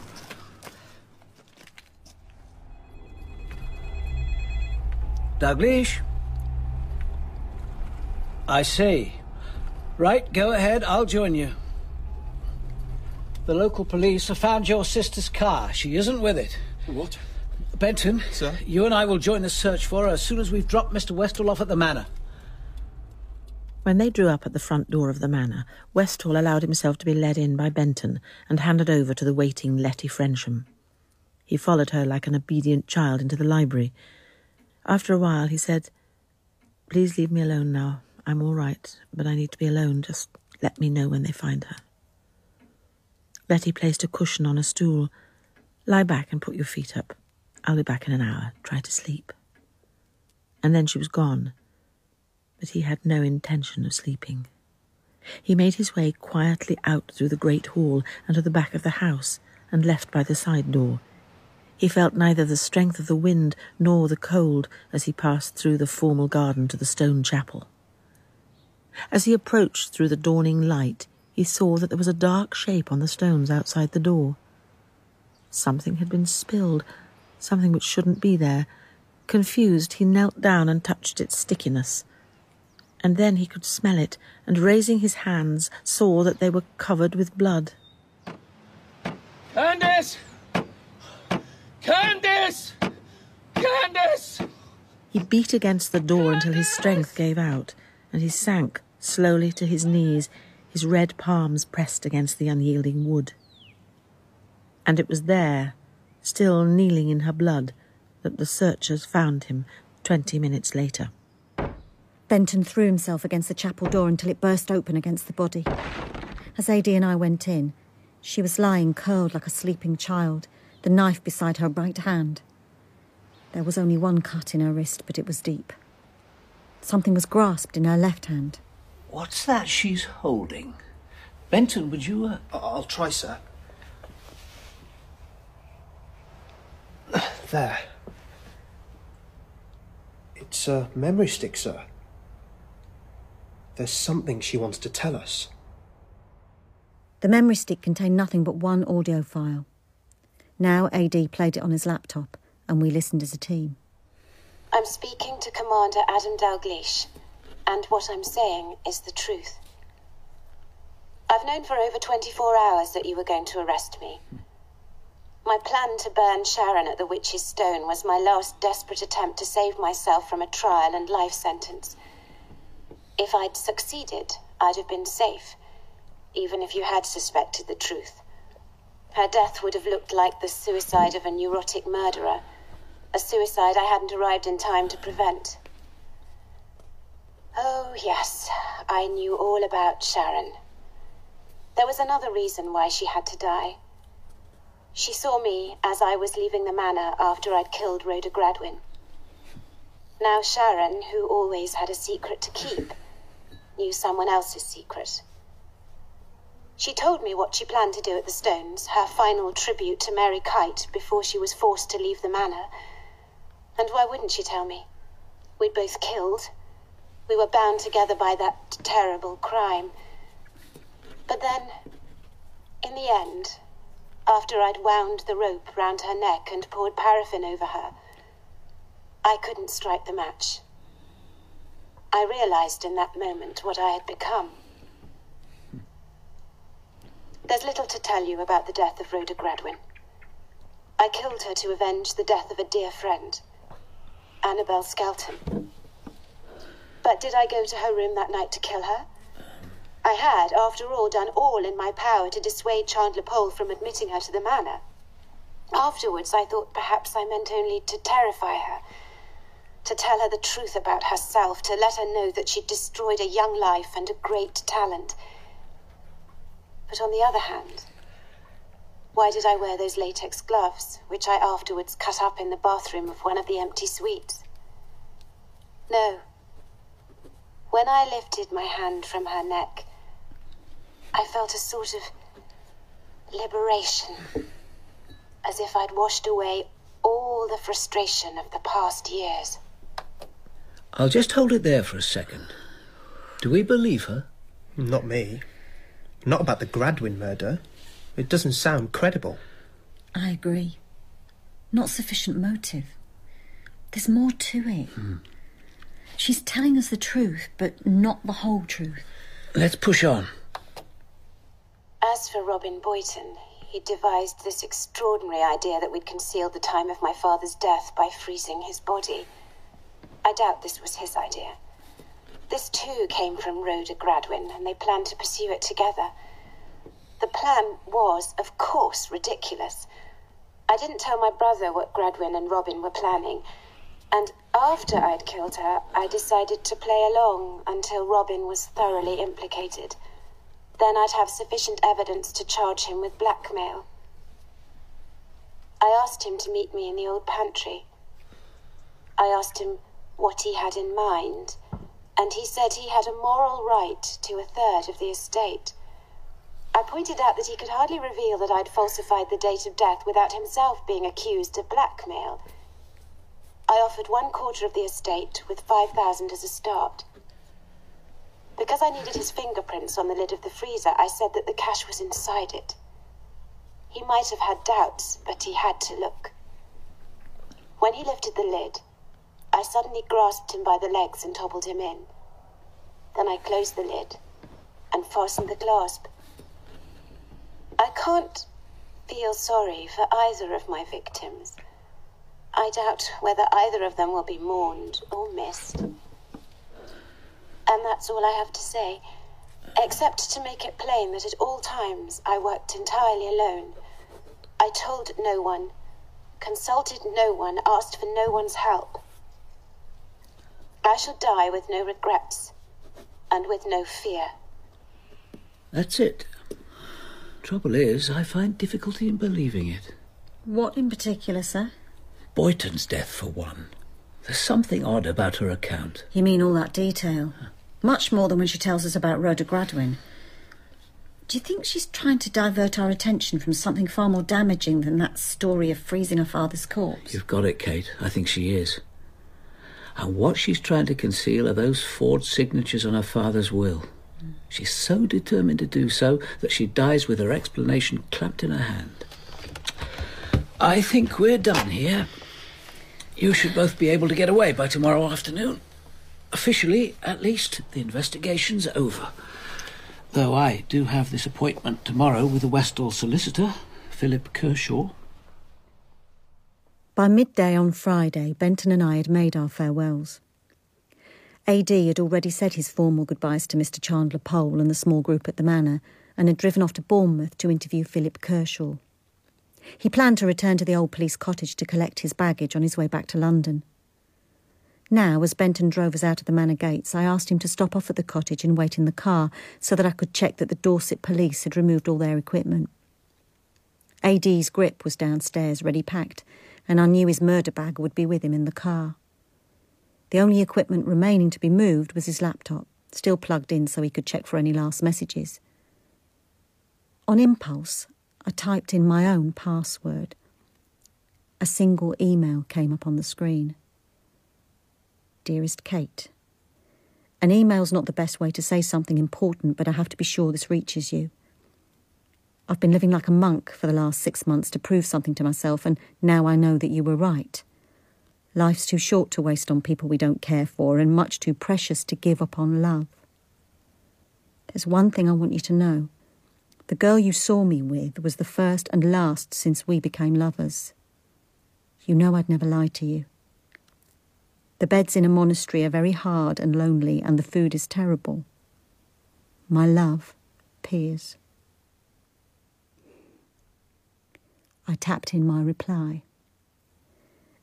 Dalgliesh? I see. Right, go ahead. I'll join you. The local police have found your sister's car. She isn't with it. What? Benton, Sir? you and I will join the search for her as soon as we've dropped Mr. Westhall off at the manor. When they drew up at the front door of the manor, Westhall allowed himself to be led in by Benton and handed over to the waiting Letty Frensham. He followed her like an obedient child into the library. After a while, he said, Please leave me alone now. I'm all right, but I need to be alone. Just let me know when they find her. Letty placed a cushion on a stool. Lie back and put your feet up. I'll be back in an hour. Try to sleep. And then she was gone. But he had no intention of sleeping. He made his way quietly out through the great hall and to the back of the house, and left by the side door. He felt neither the strength of the wind nor the cold as he passed through the formal garden to the stone chapel. As he approached through the dawning light, he saw that there was a dark shape on the stones outside the door. Something had been spilled, something which shouldn't be there. Confused, he knelt down and touched its stickiness. And then he could smell it, and raising his hands, saw that they were covered with blood. Candace! Candace! Candace! He beat against the door until his strength gave out, and he sank slowly to his knees, his red palms pressed against the unyielding wood. And it was there, still kneeling in her blood, that the searchers found him twenty minutes later. Benton threw himself against the chapel door until it burst open against the body. As AD and I went in, she was lying curled like a sleeping child, the knife beside her right hand. There was only one cut in her wrist, but it was deep. Something was grasped in her left hand. What's that she's holding? Benton, would you. Uh... I'll try, sir. There. It's a memory stick, sir. There's something she wants to tell us. The memory stick contained nothing but one audio file. Now AD played it on his laptop, and we listened as a team. I'm speaking to Commander Adam Dalgliesh, and what I'm saying is the truth. I've known for over 24 hours that you were going to arrest me. My plan to burn Sharon at the Witch's Stone was my last desperate attempt to save myself from a trial and life sentence. If I'd succeeded, I'd have been safe, even if you had suspected the truth. Her death would have looked like the suicide of a neurotic murderer, a suicide I hadn't arrived in time to prevent. Oh, yes, I knew all about Sharon. There was another reason why she had to die. She saw me as I was leaving the manor after I'd killed Rhoda Gradwin. Now Sharon, who always had a secret to keep, knew someone else's secret. She told me what she planned to do at the Stones, her final tribute to Mary Keyte before she was forced to leave the manor. And why wouldn't she tell me? We'd both killed. We were bound together by that terrible crime. But then, in the end, after I'd wound the rope round her neck and poured paraffin over her, I couldn't strike the match. I realized in that moment what I had become. There's little to tell you about the death of Rhoda Gradwin. I killed her to avenge the death of a dear friend, Annabel Skelton. But did I go to her room that night to kill her? I had, after all, done all in my power to dissuade Chandler Powell from admitting her to the manor. Afterwards, I thought perhaps I meant only to terrify her, to tell her the truth about herself, to let her know that she'd destroyed a young life and a great talent. But on the other hand, why did I wear those latex gloves, which I afterwards cut up in the bathroom of one of the empty suites? No. When I lifted my hand from her neck, I felt a sort of liberation, as if I'd washed away all the frustration of the past years. I'll just hold it there for a second. Do we believe her? Not me. Not about the Gradwin murder. It doesn't sound credible. I agree. Not sufficient motive. There's more to it. Hmm. She's telling us the truth, but not the whole truth. Let's push on. As for Robin Boyton, he devised this extraordinary idea that we'd concealed the time of my father's death by freezing his body. I doubt this was his idea. This too came from Rhoda Gradwin, and they planned to pursue it together. The plan was, of course, ridiculous. I didn't tell my brother what Gradwin and Robin were planning, and after I'd killed her, I decided to play along until Robin was thoroughly implicated. Then I'd have sufficient evidence to charge him with blackmail. I asked him to meet me in the old pantry. I asked him what he had in mind, and he said he had a moral right to a third of the estate. I pointed out that he could hardly reveal that I'd falsified the date of death without himself being accused of blackmail. I offered one quarter of the estate with 5,000 as a start. Because I needed his fingerprints on the lid of the freezer, I said that the cash was inside it. He might have had doubts, but he had to look. When he lifted the lid, I suddenly grasped him by the legs and toppled him in. Then I closed the lid and fastened the clasp. I can't feel sorry for either of my victims. I doubt whether either of them will be mourned or missed. And that's all I have to say, except to make it plain that at all times I worked entirely alone. I told no one, consulted no one, asked for no one's help. I shall die with no regrets and with no fear. That's it. Trouble is, I find difficulty in believing it. What in particular, sir? Boyton's death, for one. There's something odd about her account. You mean all that detail? Much more than when she tells us about Rhoda Gradwin. Do you think she's trying to divert our attention from something far more damaging than that story of freezing her father's corpse? You've got it, Kate. I think she is. And what she's trying to conceal are those forged signatures on her father's will. She's so determined to do so that she dies with her explanation clamped in her hand. I think we're done here. You should both be able to get away by tomorrow afternoon. Officially, at least, the investigation's over. Though I do have this appointment tomorrow with the Westhall solicitor, Philip Kershaw. By midday on Friday, Benton and I had made our farewells. AD had already said his formal goodbyes to Mr. Chandler Powell and the small group at the Manor and had driven off to Bournemouth to interview Philip Kershaw. He planned to return to the old police cottage to collect his baggage on his way back to London. Now, as Benton drove us out of the manor gates, I asked him to stop off at the cottage and wait in the car so that I could check that the Dorset police had removed all their equipment. AD's grip was downstairs, ready packed, and I knew his murder bag would be with him in the car. The only equipment remaining to be moved was his laptop, still plugged in so he could check for any last messages. On impulse, I typed in my own password. A single email came up on the screen. Dearest Kate, An email's not the best way to say something important, but I have to be sure this reaches you. I've been living like a monk for the last six months to prove something to myself, and now I know that you were right. Life's too short to waste on people we don't care for, and much too precious to give up on love. There's one thing I want you to know. The girl you saw me with was the first and last since we became lovers. You know I'd never lie to you. The beds in a monastery are very hard and lonely, and the food is terrible. My love, Piers. I tapped in my reply.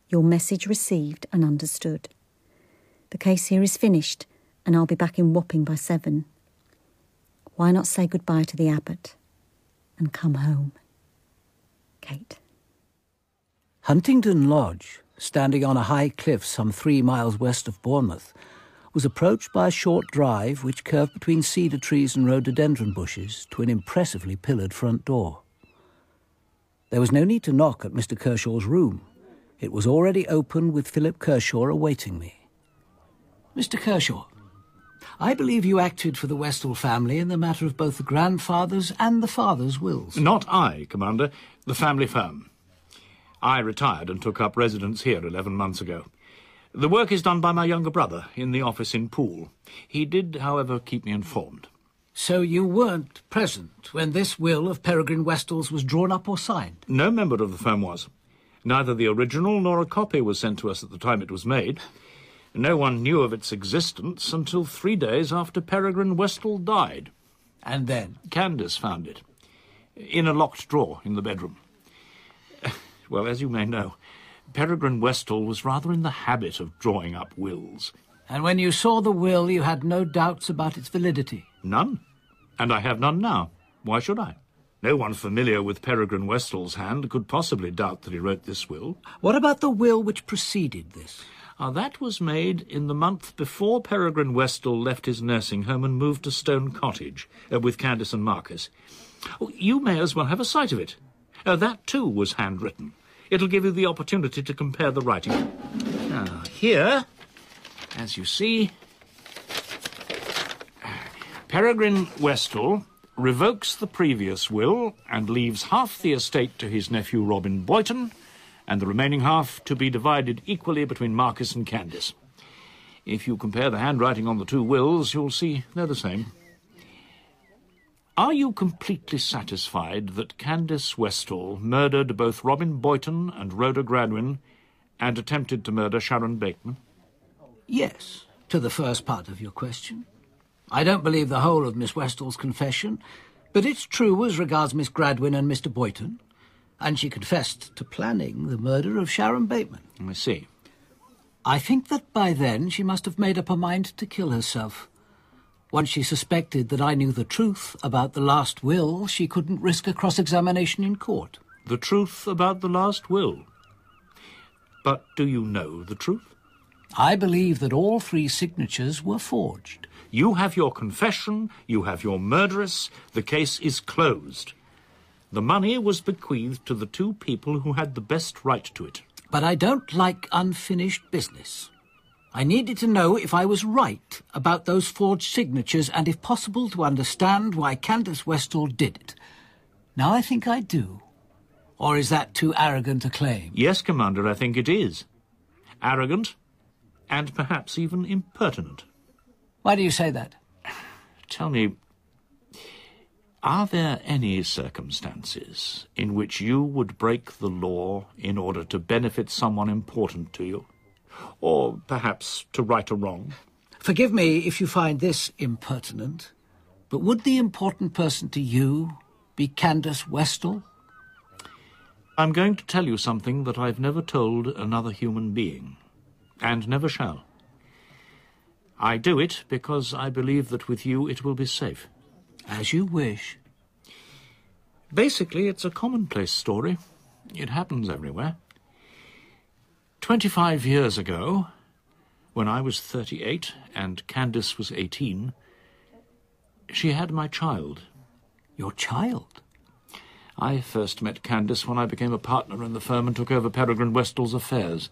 Your message received and understood. The case here is finished, and I'll be back in Wapping by seven. Why not say goodbye to the abbot and come home? Kate. Huntingdon Lodge, standing on a high cliff some three miles west of Bournemouth, was approached by a short drive which curved between cedar trees and rhododendron bushes to an impressively pillared front door. There was no need to knock at Mr. Kershaw's room. It was already open with Philip Kershaw awaiting me. Mr. Kershaw, I believe you acted for the Westhall family in the matter of both the grandfather's and the father's wills. Not I, Commander. The family firm. I retired and took up residence here eleven months ago. The work is done by my younger brother in the office in Poole. He did, however, keep me informed. So you weren't present when this will of Peregrine Westhall's was drawn up or signed? No member of the firm was. Neither the original nor a copy was sent to us at the time it was made. No one knew of its existence until three days after Peregrine Westhall died. And then? Candace found it. In a locked drawer in the bedroom. Well, as you may know, Peregrine Westhall was rather in the habit of drawing up wills. And when you saw the will, you had no doubts about its validity? None. And I have none now. Why should I? No one familiar with Peregrine Westhall's hand could possibly doubt that he wrote this will. What about the will which preceded this? Uh, that was made in the month before Peregrine Westhall left his nursing home and moved to Stone Cottage uh, with Candace and Marcus. Oh, you may as well have a sight of it. Uh, that, too, was handwritten. It'll give you the opportunity to compare the writing. Now, here, as you see, Peregrine Westhall revokes the previous will and leaves half the estate to his nephew Robin Boyton, and the remaining half to be divided equally between Marcus and Candace. If you compare the handwriting on the two wills, you'll see they're the same. Are you completely satisfied that Candace Westhall murdered both Robin Boyton and Rhoda Gradwin and attempted to murder Sharon Bateman? Yes, to the first part of your question. I don't believe the whole of Miss Westhall's confession, but it's true as regards Miss Gradwin and Mr. Boyton, and she confessed to planning the murder of Sharon Bateman. I see. I think that by then she must have made up her mind to kill herself. Once she suspected that I knew the truth about the last will, she couldn't risk a cross-examination in court. The truth about the last will? But do you know the truth? I believe that all three signatures were forged. You have your confession, you have your murderess, the case is closed. The money was bequeathed to the two people who had the best right to it. But I don't like unfinished business. I needed to know if I was right about those forged signatures and, if possible, to understand why Candace Westhall did it. Now I think I do. Or is that too arrogant a claim? Yes, Commander, I think it is. Arrogant, and perhaps even impertinent. Why do you say that? Tell me, are there any circumstances in which you would break the law in order to benefit someone important to you? Or perhaps to right a wrong? Forgive me if you find this impertinent, but would the important person to you be Candace Westhall? I'm going to tell you something that I've never told another human being, and never shall. I do it because I believe that with you it will be safe. As you wish. Basically, it's a commonplace story. It happens everywhere. Twenty-five years ago, when I was 38 and Candace was 18, she had my child. Your child? I first met Candace when I became a partner in the firm and took over Peregrine Westhall's affairs.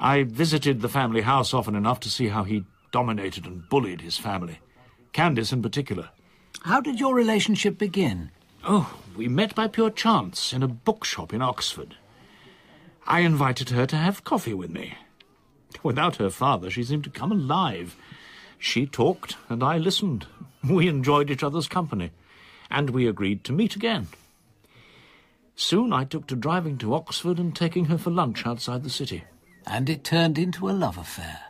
I visited the family house often enough to see how he dominated and bullied his family. Candace in particular. How did your relationship begin? Oh, we met by pure chance in a bookshop in Oxford. I invited her to have coffee with me. Without her father, she seemed to come alive. She talked, and I listened. We enjoyed each other's company, and we agreed to meet again. Soon I took to driving to Oxford and taking her for lunch outside the city. And it turned into a love affair.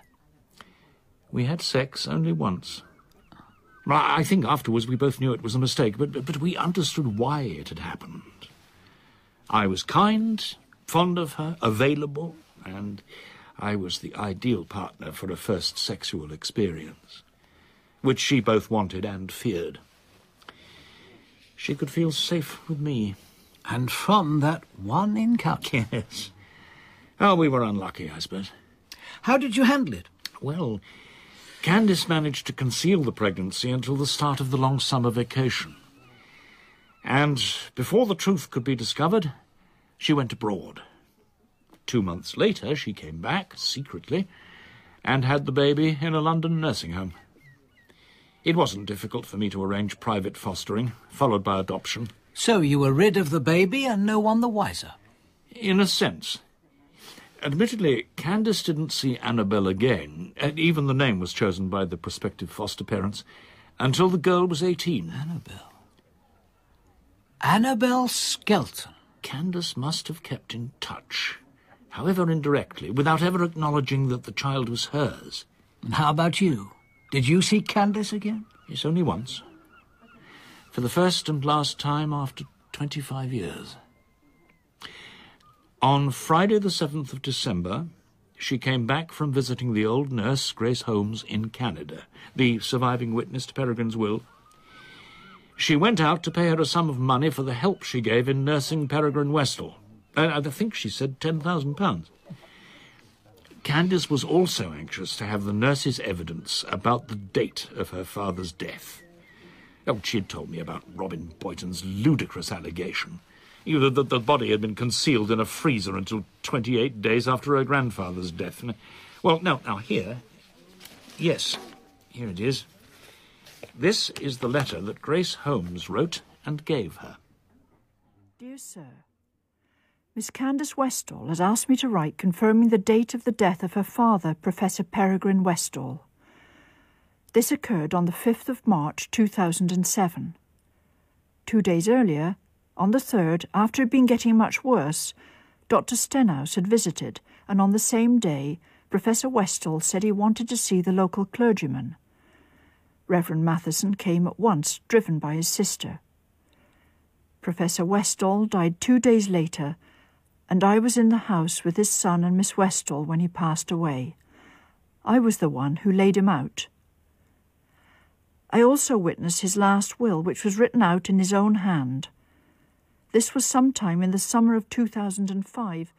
We had sex only once. I think afterwards we both knew it was a mistake, but, but, but we understood why it had happened. I was kind, fond of her, available, and I was the ideal partner for a first sexual experience, which she both wanted and feared. She could feel safe with me. And from that one encounter? Yes. Oh, we were unlucky, I suppose. How did you handle it? Well, Candace managed to conceal the pregnancy until the start of the long summer vacation. And before the truth could be discovered, she went abroad. Two months later, she came back, secretly, and had the baby in a London nursing home. It wasn't difficult for me to arrange private fostering, followed by adoption. So you were rid of the baby and no one the wiser? In a sense. Admittedly, Candace didn't see Annabel again, and even the name was chosen by the prospective foster parents, until the girl was 18. Annabel. Annabel Skelton. Candace must have kept in touch, however indirectly, without ever acknowledging that the child was hers. And how about you? Did you see Candace again? Yes, only once. For the first and last time after 25 years. On Friday the 7th of December, she came back from visiting the old nurse, Grace Holmes, in Canada, the surviving witness to Peregrine's will. She went out to pay her a sum of money for the help she gave in nursing Peregrine Westhall. I think she said £10,000. Candace was also anxious to have the nurse's evidence about the date of her father's death. Oh, she'd told me about Robin Boyton's ludicrous allegation. You know, that the body had been concealed in a freezer until 28 days after her grandfather's death. Well, now, now, here. Yes, here it is. This is the letter that Grace Holmes wrote and gave her. Dear Sir, Miss Candace Westhall has asked me to write confirming the date of the death of her father, Professor Peregrine Westhall. This occurred on the 5th of March 2007. Two days earlier, on the 3rd, after he'd been getting much worse, Dr. Stenhouse had visited, and on the same day, Professor Westhall said he wanted to see the local clergyman. Reverend Matheson came at once, driven by his sister. Professor Westhall died two days later, and I was in the house with his son and Miss Westhall when he passed away. I was the one who laid him out. I also witnessed his last will, which was written out in his own hand. This was sometime in the summer of 2005,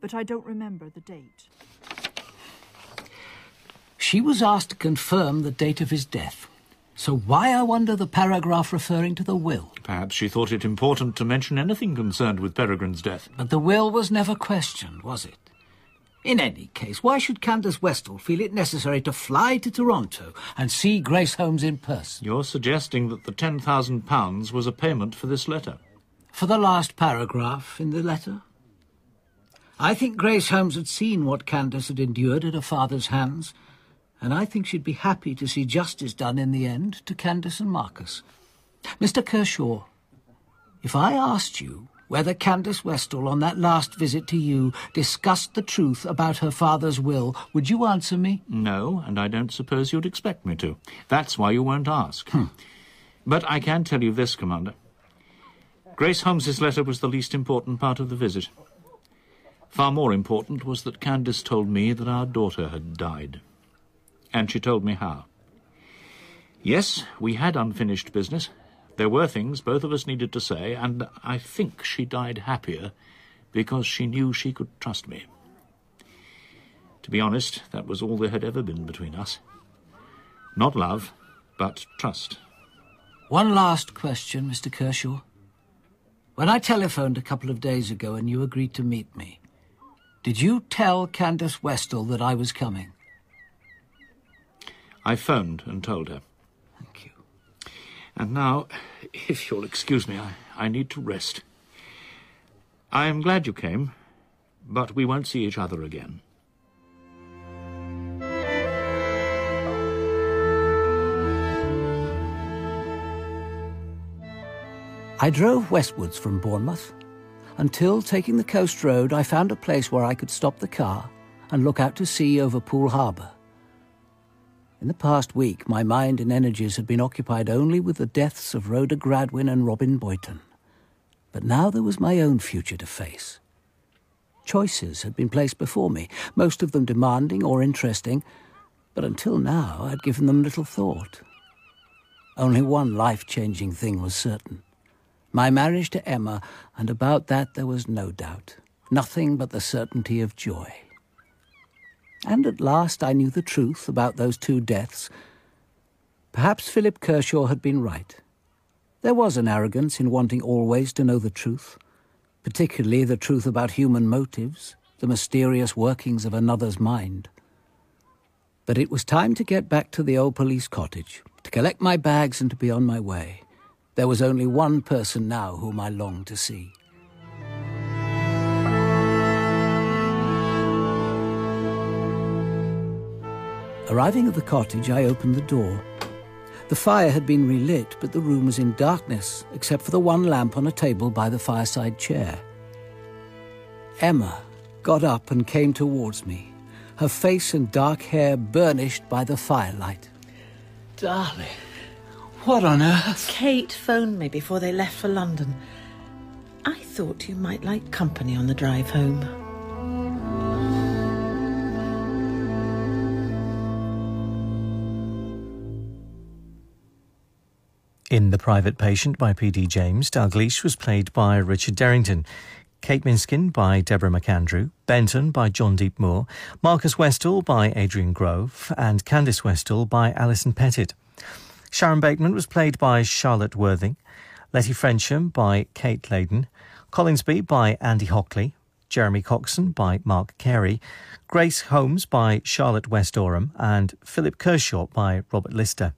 but I don't remember the date. She was asked to confirm the date of his death. So why, I wonder, the paragraph referring to the will? Perhaps she thought it important to mention anything concerned with Peregrine's death. But the will was never questioned, was it? In any case, why should Candace Westhall feel it necessary to fly to Toronto and see Grace Holmes in person? You're suggesting that the £10,000 was a payment for this letter. For the last paragraph in the letter? I think Grace Holmes had seen what Candace had endured at her father's hands, and I think she'd be happy to see justice done in the end to Candace and Marcus. Mr. Kershaw, if I asked you whether Candace Westhall, on that last visit to you, discussed the truth about her father's will, would you answer me? No, and I don't suppose you'd expect me to. That's why you won't ask. Hmm. But I can tell you this, Commander. Grace Holmes's letter was the least important part of the visit. Far more important was that Candace told me that our daughter had died. And she told me how. Yes, we had unfinished business. There were things both of us needed to say, and I think she died happier because she knew she could trust me. To be honest, that was all there had ever been between us. Not love, but trust. One last question, Mr. Kershaw. When I telephoned a couple of days ago and you agreed to meet me, did you tell Candace Westhall that I was coming? I phoned and told her. Thank you. And now, if you'll excuse me, I, I need to rest. I am glad you came, but we won't see each other again. I drove westwards from Bournemouth until, taking the coast road, I found a place where I could stop the car and look out to sea over Poole Harbour. In the past week, my mind and energies had been occupied only with the deaths of Rhoda Gradwin and Robin Boyton. But now there was my own future to face. Choices had been placed before me, most of them demanding or interesting, but until now I'd given them little thought. Only one life changing thing was certain my marriage to Emma, and about that there was no doubt, nothing but the certainty of joy. And at last I knew the truth about those two deaths. Perhaps Philip Kershaw had been right. There was an arrogance in wanting always to know the truth, particularly the truth about human motives, the mysterious workings of another's mind. But it was time to get back to the old police cottage, to collect my bags and to be on my way. There was only one person now whom I longed to see. Arriving at the cottage, I opened the door. The fire had been relit, but the room was in darkness, except for the one lamp on a table by the fireside chair. Emma got up and came towards me, her face and dark hair burnished by the firelight. Darling, what on earth? Kate phoned me before they left for London. I thought you might like company on the drive home. In The Private Patient by P.D. James, Dalgliesh was played by Richard Derrington. Kate Miskin by Deborah McAndrew, Benton by John Deep Moore, Marcus Westhall by Adrian Grove, and Candace Westhall by Alison Pettit. Sharon Bateman was played by Charlotte Worthing, Letty Frensham by Kate Layden, Collinsby by Andy Hockley, Jeremy Coxon by Mark Carey, Grace Holmes by Charlotte West Oram, and Philip Kershaw by Robert Lister.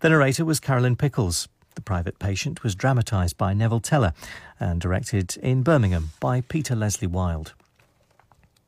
The narrator was Carolyn Pickles. The Private Patient was dramatised by Neville Teller and directed in Birmingham by Peter Leslie Wild.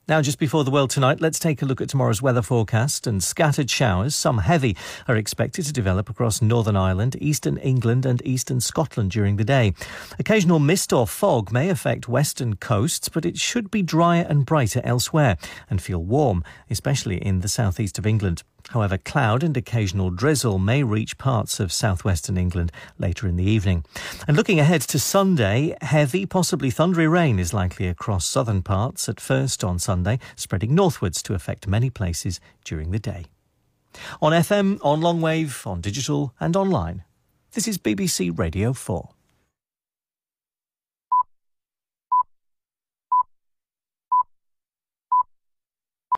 Now, just before the world tonight, let's take a look at tomorrow's weather forecast. And scattered showers, some heavy, are expected to develop across Northern Ireland, eastern England, and eastern Scotland during the day. Occasional mist or fog may affect western coasts, but it should be drier and brighter elsewhere and feel warm, especially in the southeast of England. However, cloud and occasional drizzle may reach parts of southwestern England later in the evening. And looking ahead to Sunday, heavy, possibly thundery rain is likely across southern parts at first on Sunday, spreading northwards to affect many places during the day. On FM, on longwave, on digital, and online. This is BBC Radio 4.